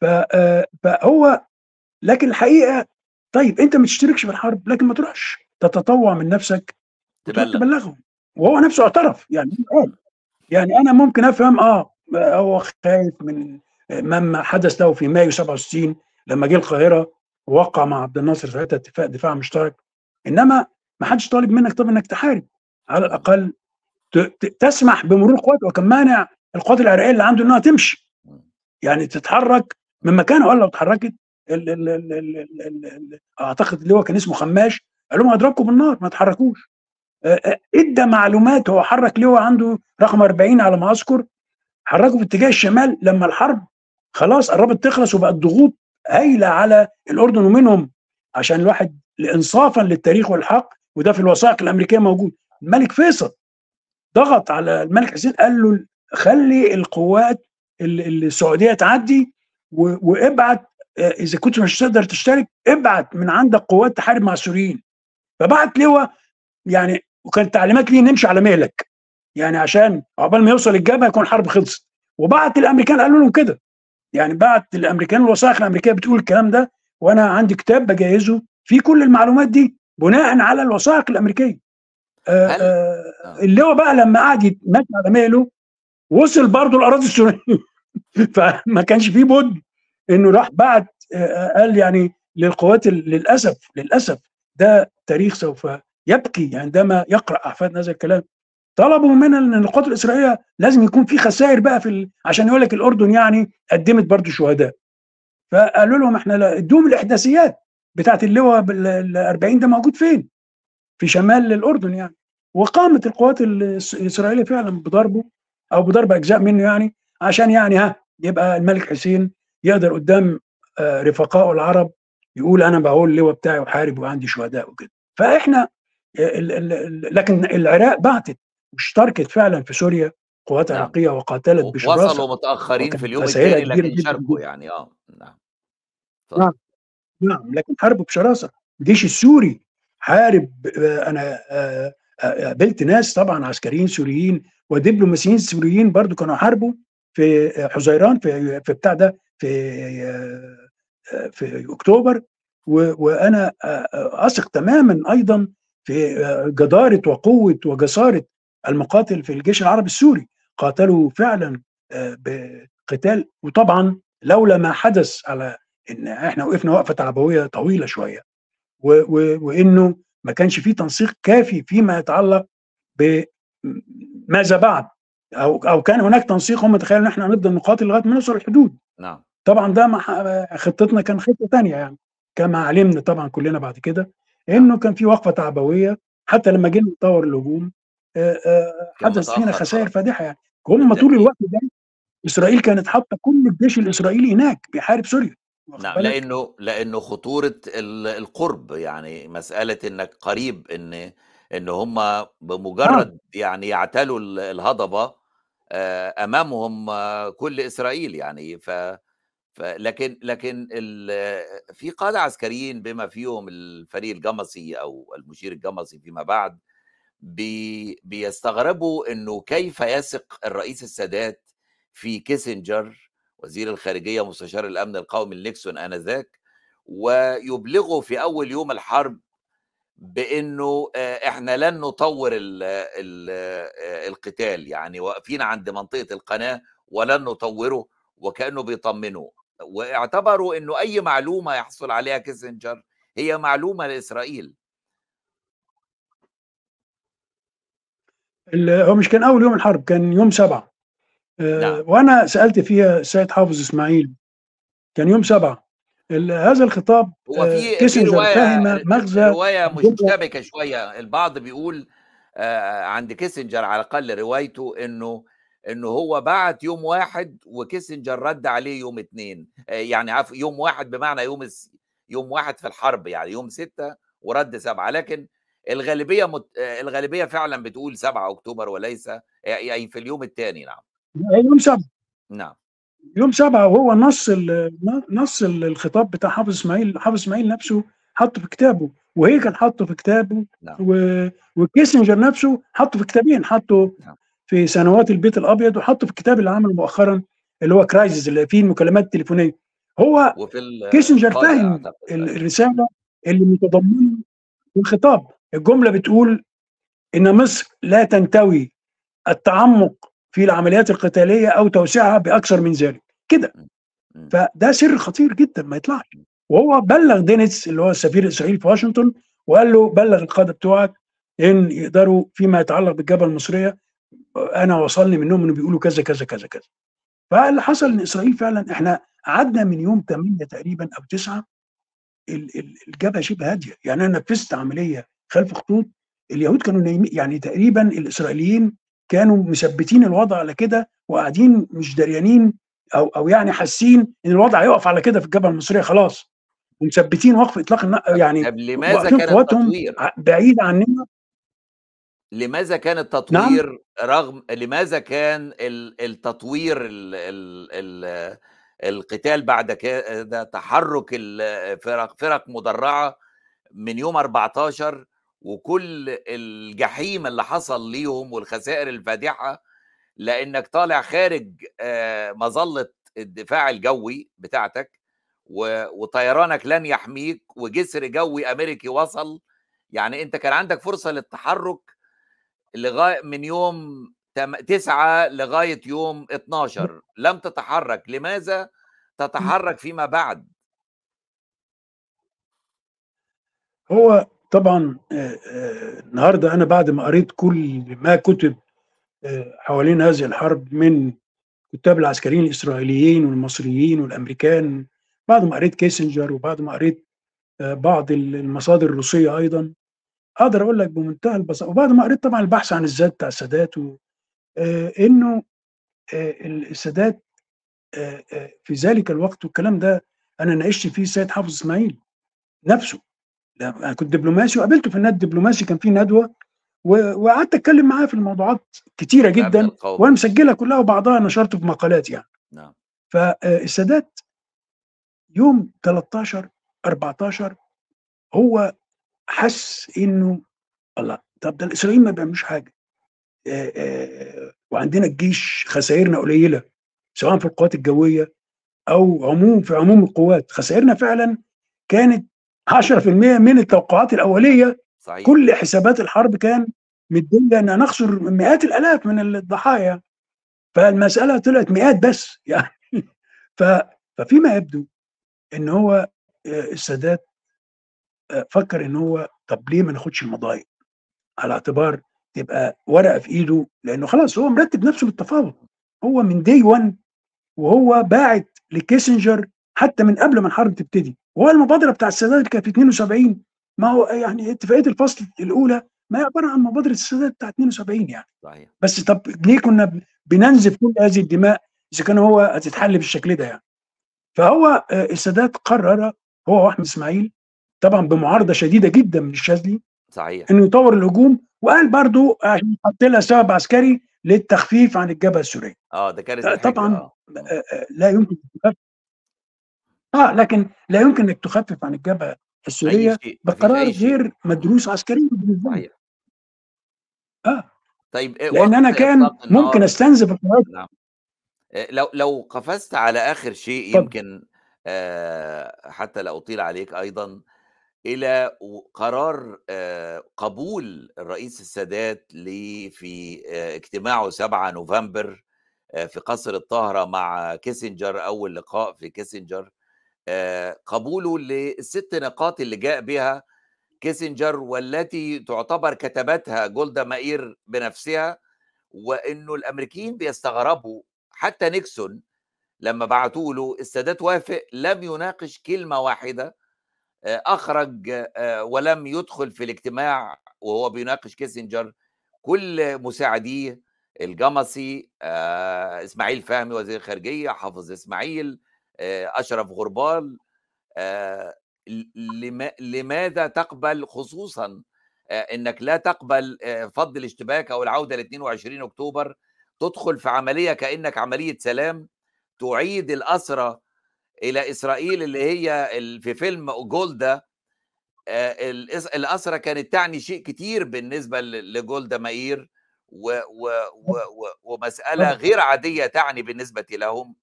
ف- آه، فهو لكن الحقيقة طيب أنت ما تشتركش في الحرب لكن ما تروحش. تتطوع من نفسك تبلغ. تبلغهم. وهو نفسه اعترف يعني قال يعني أنا ممكن أفهم آه هو خايف من مما حدث له في مايو 67 لما جه القاهرة ووقع مع عبد الناصر ساعتها اتفاق دفاع مشترك إنما ما حدش طالب منك طب إنك تحارب على. الأقل تسمح بمرور القوات وكان مانع القوات العراقية اللي عنده إنها تمشي. يعني تتحرك من مكانها ولا لو اتحركت أعتقد اللي هو كان اسمه خماش قال لهم اضربكم بالنار ما تحركوش آه، آه، إدى معلومات هو حرك لواء عنده رقم 40 على ما أذكر حركوا في اتجاه الشمال لما الحرب خلاص قربت تخلص وبقت ضغوط هايله على الأردن ومنهم عشان الواحد انصافا للتاريخ والحق وده في الوثائق الأمريكية موجود. الملك فيصل ضغط على الملك حسين قال له خلي القوات ال- السعودية تعدي وابعت آه، إذا كنت مش تقدر تشترك ابعت من عندك قوات تحارب مع السوريين. فبعت لواء يعني وكانت تعليمات ليه نمشي على مهلك. يعني عشان عقبال ما يوصل الجبهة يكون الحرب خلصت. وبعت الامريكان قالوا لهم كده. يعني بعت الأمريكان الوثائق الأمريكية بتقول الكلام ده وأنا عندي كتاب بجهزه فيه كل المعلومات دي بناء على الوثائق الأمريكية. آه هل؟ آه آه. اللواء بقى لما قعد يتمشى على مهله وصل برضه الاراضي السوريه فما كانش فيه بد إنه راح بعت قال يعني للقوات للأسف للأسف ده تاريخ سوف يبكي عندما يقرأ احفادنا هذا الكلام. طلبوا مننا إن القوات الإسرائيلية لازم يكون في خسائر بقى في ال... عشان يقول لك الأردن يعني قدمت برضه شهداء. فقالوا لهم إحنا ادوهم الإحداثيات بتاعت اللواء بال 40 ده موجود فين؟ في شمال الأردن يعني. وقامت القوات الإسرائيلية فعلا بضربه أو بضرب أجزاء منه يعني عشان يعني ها يبقى الملك حسين يقدر قدام آه، رفقائه العرب يقول أنا بقول اللواء بتاعي وحارب وعندي شهداء وكده. فإحنا ال ال لكن العراق بعتت واشتركت فعلا في سوريا قوات نعم. عراقية وقاتلت بشراسه وصلوا متأخرين في اليوم الثاني لكن شاركوا. يعني. آه نعم. نعم نعم لكن حاربوا بشراسة. الجيش السوري حارب آه، أنا آه، آه، قابلت ناس طبعا عسكريين سوريين ودبلوماسيين سوريين برضو كانوا حاربوا في حزيران في في بتاع ده في في أكتوبر. وأنا أثق تماما أيضا في جدارة وقوة وجسارة المقاتل في الجيش العربي السوري قاتلوا فعلا آه، بقتال. وطبعا لولا ما حدث على إن إحنا وقفنا وقفة تعبويه طويلة شوية وإنه ما كانش فيه تنسيق كافي فيما يتعلق بماذا بعد. أو أو كان هناك تنسيق هم تخيلوا إن إحنا هنفضل نقاتل لغاية ما نوصل الحدود نعم. طبعا ده خطتنا كان خطة ثانية يعني كما علمنا طبعا كلنا بعد كده إنه كان في وقفة تعبويه حتى لما جينا نطور الهجوم. حدث فينا خسائر. فادحة يعني هم طول. الوقت ده إسرائيل كانت حاطة كل الجيش الإسرائيلي هناك بيحارب سوريا نعم؟ لأنه لأنه خطورة ال- القرب يعني مسألة إنك قريب إن إن هم بمجرد يعني يعتلوا ال- الهضبة آه، أمامهم آه، كل إسرائيل يعني ف لكن لكن في قاده عسكريين بما فيهم الفريق الجمصي أو المشير الجمصي فيما بعد بي بيستغربوا إنه كيف يثق الرئيس السادات في كيسنجر وزير الخارجية مستشار الأمن القومي لنيكسون آنذاك ويبلغه في أول يوم الحرب بإنه آه، إحنا لن نطور ال ال آه، القتال. يعني واقفين عند منطقة القناة ولن نطوره وكأنه بيطمنه واعتبروا إنه أي معلومة يحصل عليها كيسنجر هي معلومة لإسرائيل. هو مش كان أول يوم الحرب كان يوم سبعة آه، نعم. وأنا سألت فيها السيد حافظ إسماعيل كان يوم سبعة هذا الخطاب هو آه، في كيسنجر رواية فهم مغزى رواية. مشتبكة شوية البعض بيقول آه، عند كيسنجر على الأقل روايته إنه إنه هو بعت يوم واحد وكيسنجر رد عليه يوم اثنين يعني يوم واحد بمعنى يوم. يوم واحد في الحرب يعني يوم ستة ورد سبعة لكن الغالبية مت... الغالبية فعلا بتقول 7 أكتوبر وليس اي في اليوم الثاني نعم. يوم سبعة. نعم. يوم سبعة وهو نص ال- نص ال- الخطاب بتاع حافظ إسماعيل حافظ إسماعيل نفسه حطه في كتابه وهيكل حطه في كتابه نعم. و... وكيسنجر نفسه حطه في كتابين حطه نعم. في سنوات البيت الأبيض وحطه في الكتاب اللي عمله مؤخرا اللي هو Crisis اللي فيه المكالمات التليفونية. هو كيسنجر فاهم. ال- الرسالة اللي متضمنة الخطاب. الجملة بتقول إن مصر لا تنتوي التعمق في العمليات القتالية أو توسيعها بأكثر من ذلك. كده. فده سر خطير جدا ما يطلعش. وهو بلغ دينيتس اللي هو السفير الإسرائيلي في واشنطن وقال له بلغ القاده بتوعك إن يقدروا فيما يتعلق بالجبهة المصرية أنا وصلني منهم إنه بيقولوا كذا كذا كذا كذا. فاللي حصل إن إسرائيل فعلا إحنا قعدنا من يوم 8 تقريبا أو 9 ال- ال- الجبهة شبه هادية. يعني أنا نفذت عملية خلف خطوط. اليهود كانوا نايمين يعني تقريبا الإسرائيليين كانوا مثبتين الوضع على كده وقاعدين مش دريانين أو أو يعني حاسين إن الوضع هيقف على كده في الجبهة المصرية خلاص. ومثبتين وقف إطلاق النار يعني طب لماذا كان التطوير؟ بعيد عننا. لماذا كان التطوير رغم لماذا كان ال- التطوير ال ال ال القتال بعد كده تحرك الفرق فرق مدرعة من يوم 14 وكل الجحيم اللي حصل ليهم والخسائر الفادحة لأنك طالع خارج آه، مظلة الدفاع الجوي بتاعتك وطيرانك لن يحميك وجسر جوي أمريكي وصل. يعني أنت كان عندك فرصة للتحرك لغاية من يوم تم- تسعة لغاية يوم 12 لم تتحرك. لماذا تتحرك فيما بعد؟ هو طبعا آه، آه، النهارده أنا بعد ما قريت كل ما كتب آه، حوالين هذه الحرب من كتاب العسكريين الإسرائيليين والمصريين والأمريكان بعد ما قريت كيسنجر وبعد ما قريت بعض المصادر الروسية أيضا أقدر أقول لك بمنتهى البساطة وبعد ما قريت طبعا البحث عن الذات بتاع السادات و- إنه السادات في ذلك الوقت والكلام ده أنا ناقشت فيه السيد حافظ إسماعيل نفسه. أنا كنت دبلوماسي وقابلته في النادي الدبلوماسي كان في ندوة وقعدت أتكلم معاه في الموضوعات كتيرة جدا وأنا مسجلها كلها وبعضها نشرته في مقالات يعني. نعم. فالسادات يوم 13 14 هو حس إنه الله طب ده الاسرائيليين ما بيعملوش حاجة. آآ آآ وعندنا الجيش خسائرنا قليلة سواء في القوات الجوية أو عموم في عموم القوات. خسائرنا فعلا كانت 10% من التوقعات الأولية. صحيح. كل حسابات الحرب كان مدية إن نخسر مئات الآلاف من الضحايا. فالمسألة طلعت مئات بس يعني. ف ففيما يبدو إن هو السادات فكر إن هو طب ليه ما ناخدش المضايق؟ على اعتبار تبقى ورقة في إيده لأنه خلاص هو مرتب نفسه للتفاوض هو من دي 1 وهو باعت لكيسنجر حتى من قبل ما الحرب تبتدي. وهو المبادرة بتاع السادات اللي كانت في 72 ما هو يعني اتفاقية الفصل الأولى ما هي عبارة عن مبادرة السادات بتاع 72 يعني. صحيح. بس طب ليه كنا بننزف كل هذه الدماء إذا كان هو هتتحل بالشكل ده يعني؟ فهو السادات قرر هو وأحمد إسماعيل طبعا بمعارضة شديدة جدا من الشاذلي صحيح. إنه يطور الهجوم وقال برضو عشان يحط لها سبب عسكري للتخفيف عن الجبهة السورية. آه ده كانت طبعا آه. لا يمكن آه لكن لا يمكن إنك تخفف عن الجبهة السورية بقرار غير مدروس عسكريا بالنسبة لي. آه. طيب لأن أنا كان ممكن أستنزف نعم. لو لو قفزت على آخر شيء يمكن آه حتى لا أطيل عليك أيضا إلى قرار آه قبول الرئيس السادات لي في آه اجتماعه 7 نوفمبر في قصر الطاهرة مع كيسنجر أول لقاء في كيسنجر. قبوله للست نقاط اللي جاء بها كيسنجر والتي تعتبر كتبتها جولدا مائير بنفسها وإنه الأمريكيين بيستغربوا حتى نيكسون لما بعتوا له السادات وافق لم يناقش كلمة واحدة أخرج ولم يدخل في الاجتماع وهو بيناقش كيسنجر كل مساعديه الجمصي إسماعيل فهمي وزير الخارجية حافظ إسماعيل أشرف غربال لماذا تقبل خصوصا إنك لا تقبل فض الاشتباك أو العودة ل 22 أكتوبر تدخل في عملية كأنك عملية سلام تعيد الاسرى إلى إسرائيل اللي هي في فيلم جولدا الاسرى كانت تعني شيء كتير بالنسبة لجولدا مائير و و و و ومسألة غير عادية تعني بالنسبة لهم.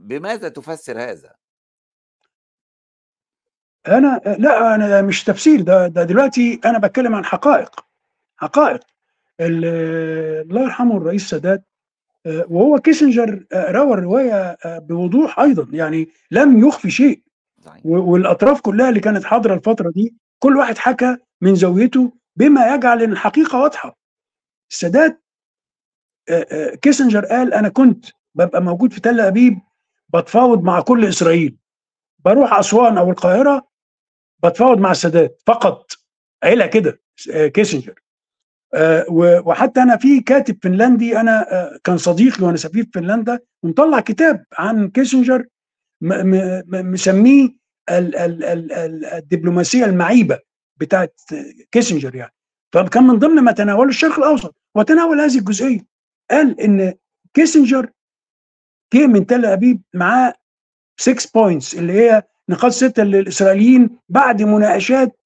بماذا تفسر هذا؟ أنا لا أنا مش تفسير ده ده دلوقتي أنا بتكلم عن حقائق حقائق. الله يرحمه الرئيس السادات وهو كيسنجر روى الرواية بوضوح أيضا يعني لم يخفي شيء. والأطراف كلها اللي كانت حاضرة الفترة دي كل واحد حكى من زاويته بما يجعل إن الحقيقة واضحة. السادات كيسنجر قال أنا كنت ببقى موجود في تل أبيب بتفاوض مع كل إسرائيل. بروح أسوان أو القاهرة بتفاوض مع السادات فقط. قايلها كده كيسنجر. أه وحتى أنا في كاتب فنلندي أنا أه كان صديق لي وأنا سفير في فنلندا ومطلع كتاب عن كيسنجر مسميه ال ال ال ال الدبلوماسية المعيبة بتاعت كيسنجر يعني. فكان من ضمن ما تناوله الشرق الأوسط وتناول هذه الجزئية. قال إن كيسنجر جه من تل أبيب معاه 6 points اللي هي نقاط ستة للإسرائيليين بعد مناقشات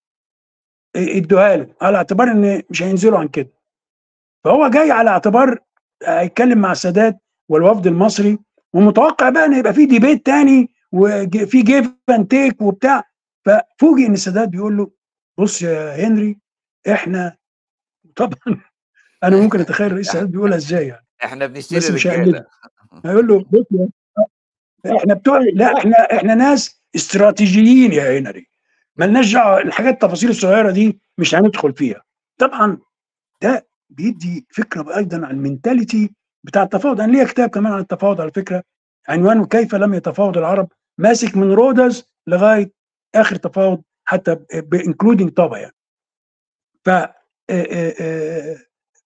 ادوها له على اعتبار إن مش هينزلوا عن كده. فهو جاي على اعتبار هيتكلم مع السادات والوفد المصري ومتوقع بقى إن يبقى في debate تاني وفي give and take وبتاع. ففوجئ إن السادات بيقول له بص يا هنري إحنا طبعا أنا ممكن أتخيل الرئيس السادات بيقولها إزاي يعني. إحنا بنشتري بس مش رجالة. هيقول له بص إحنا بتوع لا إحنا إحنا ناس استراتيجيين يا هنري. ملناش دعوة الحاجات التفاصيل الصغيرة دي مش هندخل فيها. طبعا ده بيدي فكرة أيضا عن ال mentality بتاع التفاوض. أنا ليا كتاب كمان عن التفاوض على فكرة عنوانه كيف لم يتفاوض العرب ماسك من رودس لغاية آخر تفاوض حتى ب including طابا يعني. ف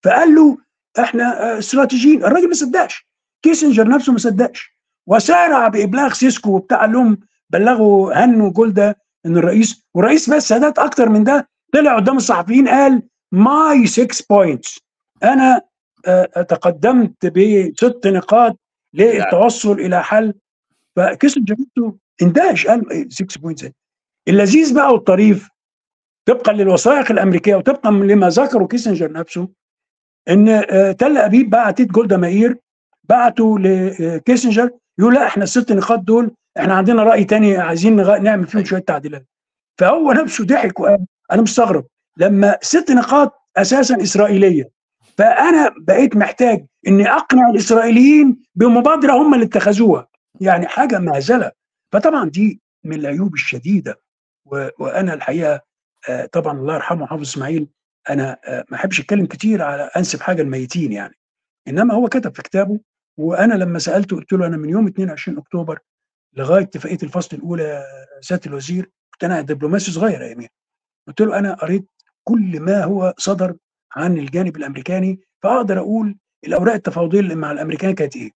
فقال له إحنا استراتيجيين. الراجل ما صدقش. كيسنجر نفسه ما صدقش. وسارع بابلاغ سيسكو وبتاع قال لهم بلغوا هنوا جولدا إن الرئيس والرئيس بس سادات أكتر من ده طلع قدام الصحفيين قال my 6 points أنا تقدمت بست نقاط للتوصل إلى حل. فكيسنجر اندهش قال 6 points اللذيذ بقى والطريف طبقا للوثائق الأمريكية وطبقا لما ذكره كيسنجر نفسه إن تل أبيب بعتت جولدا مائير بعتوا لكيسنجر يقول لا إحنا الست نقاط دول إحنا عندنا رأي تاني عايزين نعمل فيهم شوية تعديلات. فهو نفسه ضحك وقال أنا مستغرب لما ست نقاط أساسا إسرائيلية فأنا بقيت محتاج إني أقنع الإسرائيليين بمبادرة هم اللي اتخذوها. يعني حاجة مهزله فطبعا دي من العيوب الشديدة. وأنا الحقيقة طبعا الله يرحمه حافظ إسماعيل أنا ما أحبش أتكلم كتير على أنسب حاجة الميتين يعني. إنما هو كتب في كتابه وأنا لما سألته قلت له أنا من يوم 22 أكتوبر لغاية اتفاقية الفصل الأولى سياده الوزير كنت أنا دبلوماسي صغير اياميها قلت له أنا قريت كل ما هو صدر عن الجانب الأمريكاني فأقدر أقول الأوراق التفاوضية اللي مع الأمريكان كانت إيه.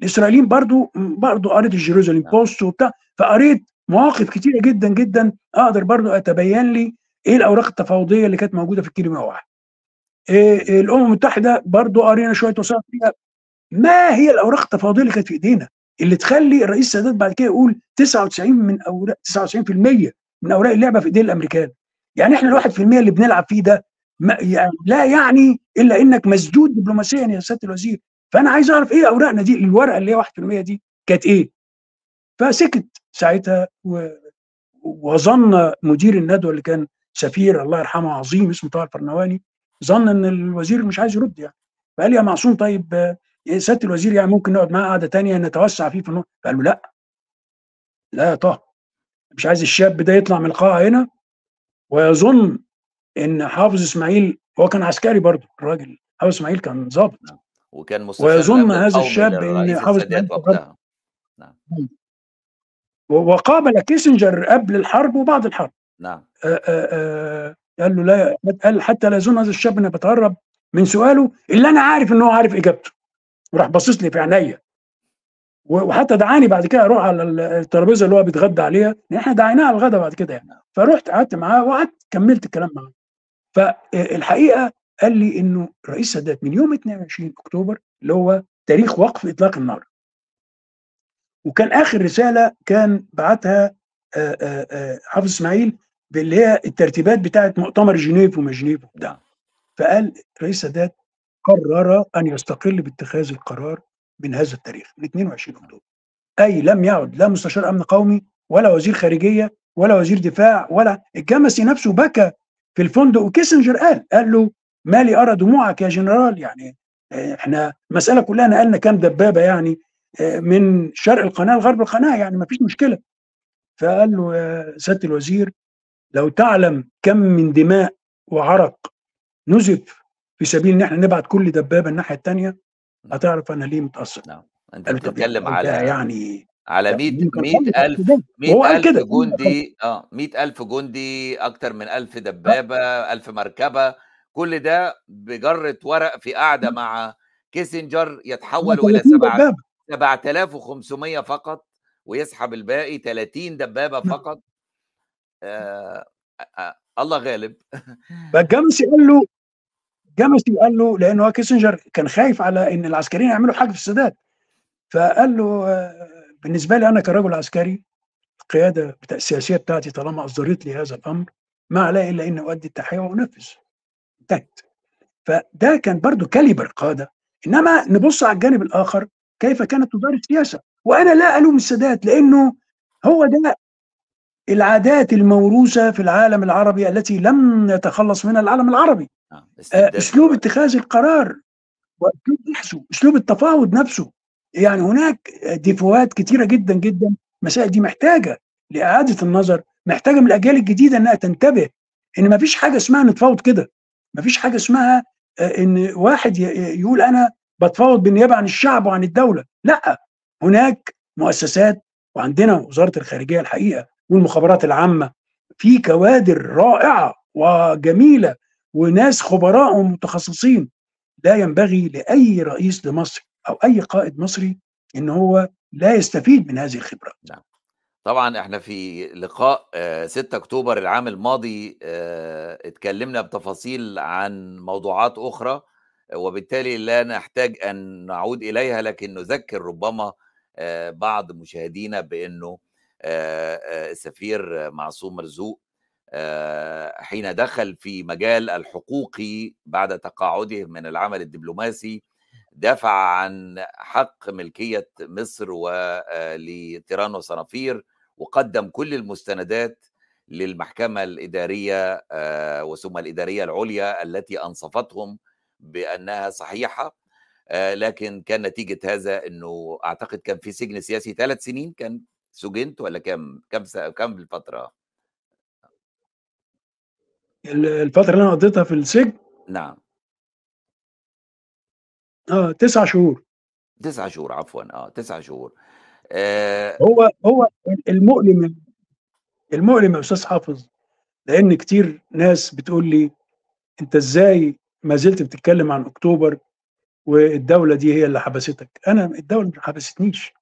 الإسرائيليين برضو برضو قريت الجيروزاليم بوست وبتاع فقريت مواقف كتيرة جدا جدا أقدر برضو أتبين لي إيه الأوراق التفاوضية اللي كانت موجودة في الكيلو 101 إيه الأمم المتحدة برضو قرينا شوية وثائق فيها ما هي الأوراق التفاوضيه اللي كانت في إيدينا؟ اللي تخلي الرئيس السادات بعد كده يقول 99 من أوراق 99% من أوراق اللعبة في ايدين الأمريكان. يعني إحنا الواحد في المية اللي بنلعب فيه ده ما يعني لا يعني إلا إنك مسدود دبلوماسيا يا سيادة الوزير. فأنا عايز أعرف إيه أوراقنا دي؟ الورقة اللي هي 1% دي كانت إيه؟ فسكت ساعتها و... وظن مدير الندوة اللي كان سفير الله يرحمه عظيم اسمه طه الفرنواني ظن إن الوزير مش عايز يرد يعني. فقال يا معصوم طيب سياده الوزير يعني ممكن نقعد معاه قعده ثانية نتوسع فيه في النور فقال له لا. لا يا طه. مش عايز الشاب ده يطلع من القاعة هنا. ويظن إن حافظ إسماعيل هو كان عسكري برضه الراجل. حافظ إسماعيل كان ضابط وكان مستشار ويظن هذا الشاب إن حافظ وقتها. نعم. وقابل كيسنجر قبل الحرب وبعد الحرب. نعم. آآ آآ قال له لا قال حتى لا يظن هذا الشاب اني بتهرب من سؤاله اللي أنا عارف إن هو عارف إجابته. وراح باصص لي في عينيا. وحتى دعاني بعد كده أروح على الترابيزة اللي هو بيتغدى عليها. إحنا دعيناه على الغدا بعد كده يعني. فرحت قعدت معاه وقعدت كملت الكلام معاه. فالحقيقة قال لي إنه الرئيس السادات من يوم 22 أكتوبر اللي هو تاريخ وقف إطلاق النار. وكان آخر رسالة كان بعتها حافظ إسماعيل اللي هي الترتيبات بتاعه مؤتمر جنيف وما جنيف وبتاع. فقال الرئيس السادات قرر أن يستقل باتخاذ القرار من هذا التاريخ من 22 أكتوبر. أي لم يعد لا مستشار أمن قومي ولا وزير خارجية ولا وزير دفاع ولا الجمسي نفسه بكى في الفندق وكيسنجر قال قال له ما لي أرى دموعك يا جنرال؟ يعني إحنا المسألة كلها نقلنا كام دبابة يعني من شرق القناة لغرب القناة يعني ما فيش مشكلة. فقال له يا سيادة الوزير لو تعلم كم من دماء وعرق نزف في سبيل إن إحنا نبعت كل دبابة الناحية الثانية هتعرف أنا ليه متأثر. نعم. أنت بتتكلم على يعني على 100 100000 100000 جندي آه 100000 جندي أكتر من 1000 دبابة 1000 مركبة. كل ده بجره ورق في قاعدة مع كيسنجر يتحول إلى 7 7500 فقط ويسحب الباقي 30 دبابة فقط. آه آه الله غالب. فالجمسي قال له جمسي قال له لأنه كيسنجر كان خايف على إن العسكريين يعملوا حاجة في السادات. فقال له بالنسبة لي أنا كرجل عسكري القيادة السياسية بتاعتي طالما أصدرت لي هذا الأمر ما علي إلا ان أؤدي التحية وأنفذ. انتهت. فده كان برضو caliber قادة. إنما نبص على الجانب الآخر كيف كانت تدار السياسة؟ وأنا لا ألوم السادات لأنه هو ده العادات الموروثة في العالم العربي التي لم يتخلص منها العالم العربي. أسلوب اتخاذ القرار وأسلوب بحثه أسلوب التفاوض نفسه. يعني هناك ديفوات كتيرة جدا جدا. المسائل دي محتاجة لإعادة النظر محتاجة من الأجيال الجديدة إنها تنتبه إن ما فيش حاجة اسمها نتفاوض كده. ما فيش حاجة اسمها إن واحد يقول أنا بتفاوض بالنيابة عن الشعب وعن الدولة. لأ هناك مؤسسات وعندنا وزارة الخارجية الحقيقة والمخابرات العامة في كوادر رائعة وجميلة وناس خبراء ومتخصصين. لا ينبغي لأي رئيس لمصر أو أي قائد مصري إن هو لا يستفيد من هذه الخبرات نعم. طبعا إحنا في لقاء آه، 6 أكتوبر العام الماضي آه، اتكلمنا بتفاصيل عن موضوعات أخرى وبالتالي لا نحتاج أن نعود إليها لكن نذكر ربما آه، بعض مشاهدينا بأنه آه، آه، السفير معصوم مرزوق آه، حين دخل في مجال الحقوقي بعد تقاعده من العمل الدبلوماسي دافع عن حق ملكية مصر ولتيران وصنافير وقدم كل المستندات للمحكمة الإدارية آه، وثم الإدارية العليا التي أنصفتهم بأنها صحيحة آه، لكن كان نتيجة هذا أنه أعتقد كان في سجن سياسي ثلاث سنين كان سجنت ولا كم كم كم الفترة؟ ال- الفترة اللي أنا قضيتها في السجن نعم. آه تسع شهور. تسعة شهور عفوا آه تسعة شهور. آه. هو هو المؤلم المؤلم يا أستاذ حافظ لأن كتير ناس بتقول لي أنت إزاي ما زلت بتتكلم عن أكتوبر والدولة دي هي اللي حبستك؟ أنا الدولة ما حبستنيش.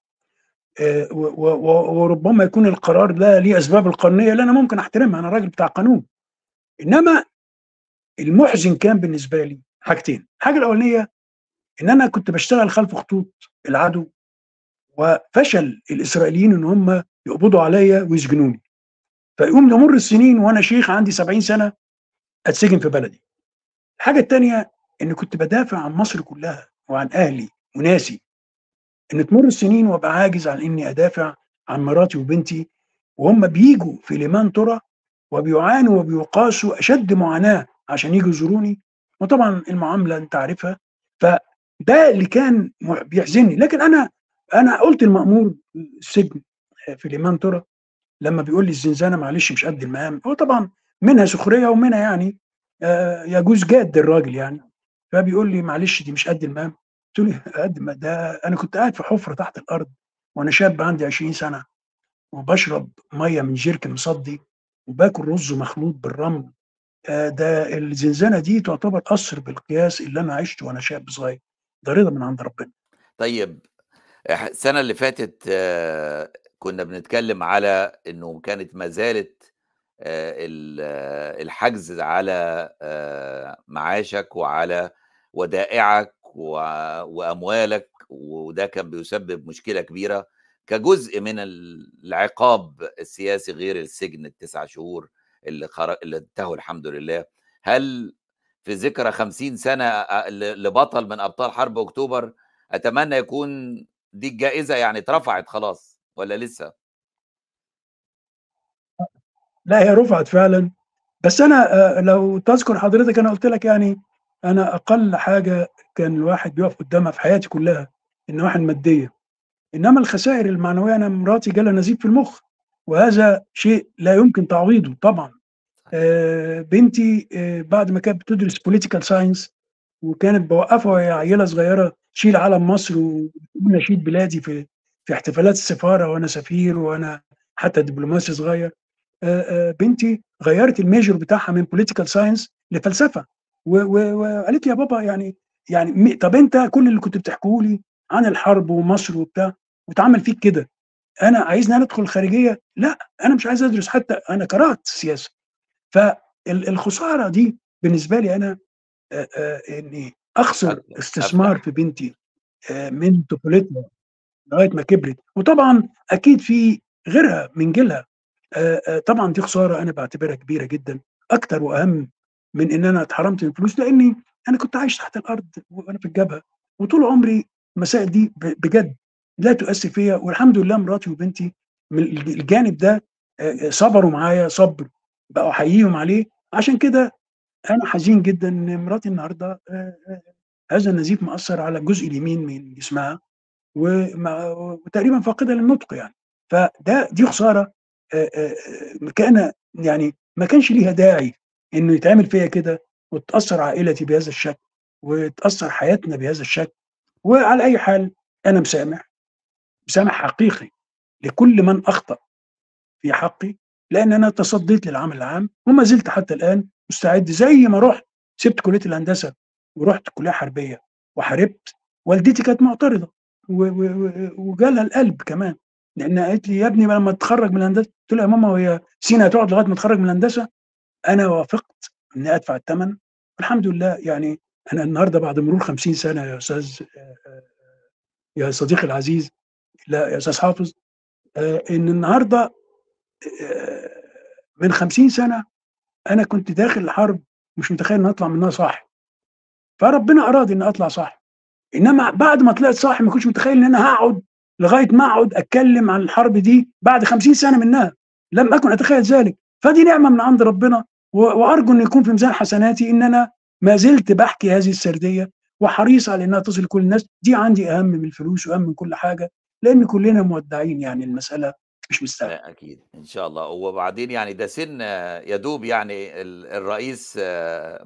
وربما يكون القرار ده ليه أسباب القانونية اللي أنا ممكن أحترمها أنا راجل بتاع قانون. إنما المحزن كان بالنسبة لي حاجتين. الحاجة الأولانية إن أنا كنت بشتغل خلف خطوط العدو وفشل الإسرائيليين إن هم يقبضوا عليا ويسجنوني. فيقوم يمر السنين وأنا شيخ عندي 70 سنة أتسجن في بلدي. الحاجة الثانية إن كنت بدافع عن مصر كلها وعن أهلي وناسي. إن تمر السنين وأبقى عاجز عن إني أدافع عن مراتي وبنتي وهم بيجوا في ليمان ترى وبيعانوا وبيقاسوا أشد معاناة عشان يجوا يزوروني. وطبعا المعاملة أنت عارفها. فده اللي كان بيحزنني. لكن أنا أنا قلت المأمور السجن في ليمان ترى لما بيقول لي الزنزانة معلش مش قد المقام هو طبعا منها سخرية ومنها يعني آه، يجوز جاد الراجل يعني. فبيقول لي معلش دي مش قد المقام قلت له قد ما ده أنا كنت قاعد في حفرة تحت الأرض وأنا شاب عندي 20 سنة وبشرب مية من جيركن مصدي وباكل رز مخلوط بالرمل. آه، ده الزنزانة دي تعتبر قصر بالقياس اللي أنا عشته وأنا شاب صغير. ده رضا من عند ربنا. طيب السنة اللي فاتت آه، كنا بنتكلم على إنه كانت ما زالت آه، ال- الحجز على معاشك وعلى ودائعك وأموالك وده كان بيسبب مشكلة كبيرة كجزء من ال- العقاب السياسي غير السجن التسع شهور اللي خرج اللي انتهوا الحمد لله هل في ذكرى خمسين سنة لبطل من أبطال حرب أكتوبر أتمنى يكون دي الجائزة يعني اترفعت خلاص ولا لسه؟ لا هي رفعت فعلا بس آه، لو تذكر حضرتك أنا قلت لك يعني أنا أقل حاجة كان الواحد بيقف قدامها في حياتي كلها النواحي المادية. إنما الخسائر المعنوية أنا مراتي جالها نزيف في المخ وهذا شيء لا يمكن تعويضه طبعا. آه، بنتي آه، بعد ما كانت بتدرس political science وكانت بوقفها وهي عيلة صغيرة تشيل علم مصر وتقول نشيد بلادي في في احتفالات السفارة وأنا سفير وأنا حتى دبلوماسي صغير. آه، بنتي غيرت ال major بتاعها من political science لفلسفة. وقالت لي يا بابا يعني يعني م- طب انت كل اللي كنت بتحكيه لي عن الحرب ومصر وبتاع واتعمل فيك كده أنا عايزني أنا ادخل الخارجيه لا أنا مش عايز ادرس حتى أنا كرهت السياسة فالخسارة دي بالنسبة لي أنا اني اخسر استثمار في بنتي من طفولتها لغاية ما كبرت. وطبعا أكيد في غيرها من جيلها طبعا دي خسارة أنا بعتبرها كبيرة جدا أكتر وأهم من إن أنا اتحرمت من الفلوس لأني أنا كنت عايش تحت الأرض وأنا في الجبهة وطول عمري المسائل دي بجد لا تؤثر فيا. والحمد لله مراتي وبنتي من الجانب ده صبروا معايا صبر بقوا احييهم عليه. عشان كده أنا حزين جدا إن مراتي النهارده هذا النزيف مأثر على الجزء اليمين من جسمها وتقريبا فاقده للنطق يعني. فده دي خسارة كأن يعني ما كانش ليها داعي إنه يتعمل فيا كده وتأثر عائلتي بهذا الشكل وتأثر حياتنا بهذا الشكل وعلى أي حال أنا مسامح مسامح حقيقي لكل من أخطأ في حقي لأن أنا تصديت للعمل العام وما زلت حتى الآن مستعد زي ما رحت سبت كلية الهندسة ورحت كلية حربية وحاربت والدتي كانت معترضة وجالها القلب كمان، لإنها قالت لي: "يا ابني لمّا تتخرّج من الهندسة" قُلت لها: "يا ماما وهي سينا هتقعد لغاية ما أتخرّج من الهندسة؟" أنا وافقت إني أدفع التمن، والحمد لله يعني أنا النهارده بعد مرور 50 سنة يا أستاذ آآ يا صديقي العزيز لا يا أستاذ حافظ، آآ إن النهارده آآ من 50 سنة أنا كنت داخل الحرب مش متخيل إني أطلع منها صاحي. فربنا أراد إني أطلع صاحي، إنما بعد ما طلعت صاحي ما كنتش متخيل إن أنا هاقعد لغاية ما أقعد أتكلم عن الحرب دي بعد 50 سنة منها، لم أكن أتخيل ذلك، فدي نعمة من عند ربنا. و وأرجو إن يكون في ميزان حسناتي إن أنا ما زلت باحكي هذه السردية وحريص على إنها تصل لكل الناس، دي عندي أهم من الفلوس وأهم من كل حاجة، لإن كلنا مودعين يعني المسألة مش مستاهلة. لأ أكيد، إن شاء الله، وبعدين يعني ده سِن يدوب يعني ال الرئيس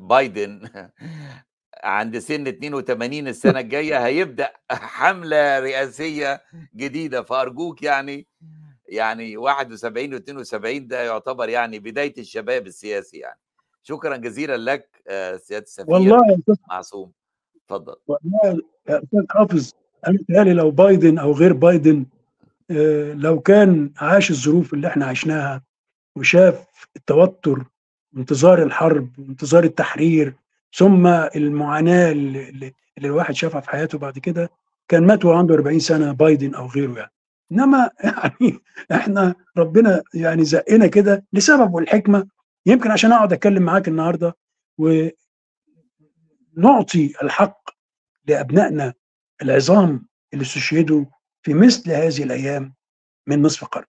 بايدن عند سِن 82 السنة الجاية هيبدأ حملة رئاسية جديدة، فأرجوك يعني يعني 71 و72 ده يعتبر يعني بداية الشباب السياسي يعني. شكرًا جزيلًا لك آآ سيادة السفير والله معصوم، اتفضل. والله يا أستاذ حافظ لي لو بايدن أو غير بايدن آآ لو كان عاش الظروف اللي إحنا عشناها وشاف التوتر وانتظار الحرب وانتظار التحرير، ثم المعاناة ال ال اللي الواحد شافها في حياته بعد كده، كان مات وهو عنده 40 سنة بايدن أو غيره يعني. إنما يعني إحنا ربنا يعني زقّنا كده لسبب والحكمة، يمكن عشان أقعد أتكلم معاك النهارده و نعطي الحق لأبنائنا العظام اللي استشهدوا في مثل هذه الأيام من نصف قرن.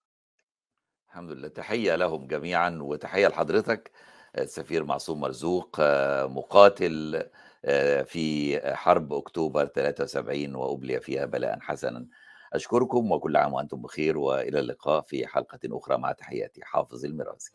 الحمد لله، تحية لهم جميعًا وتحية لحضرتك السفير معصوم مرزوق مقاتل آآ في حرب أكتوبر 73 وأُبلي فيها بلاءً حسنًا. أشكركم وكل عام وأنتم بخير وإلى اللقاء في حلقة أخرى مع تحياتي حافظ الميراثي.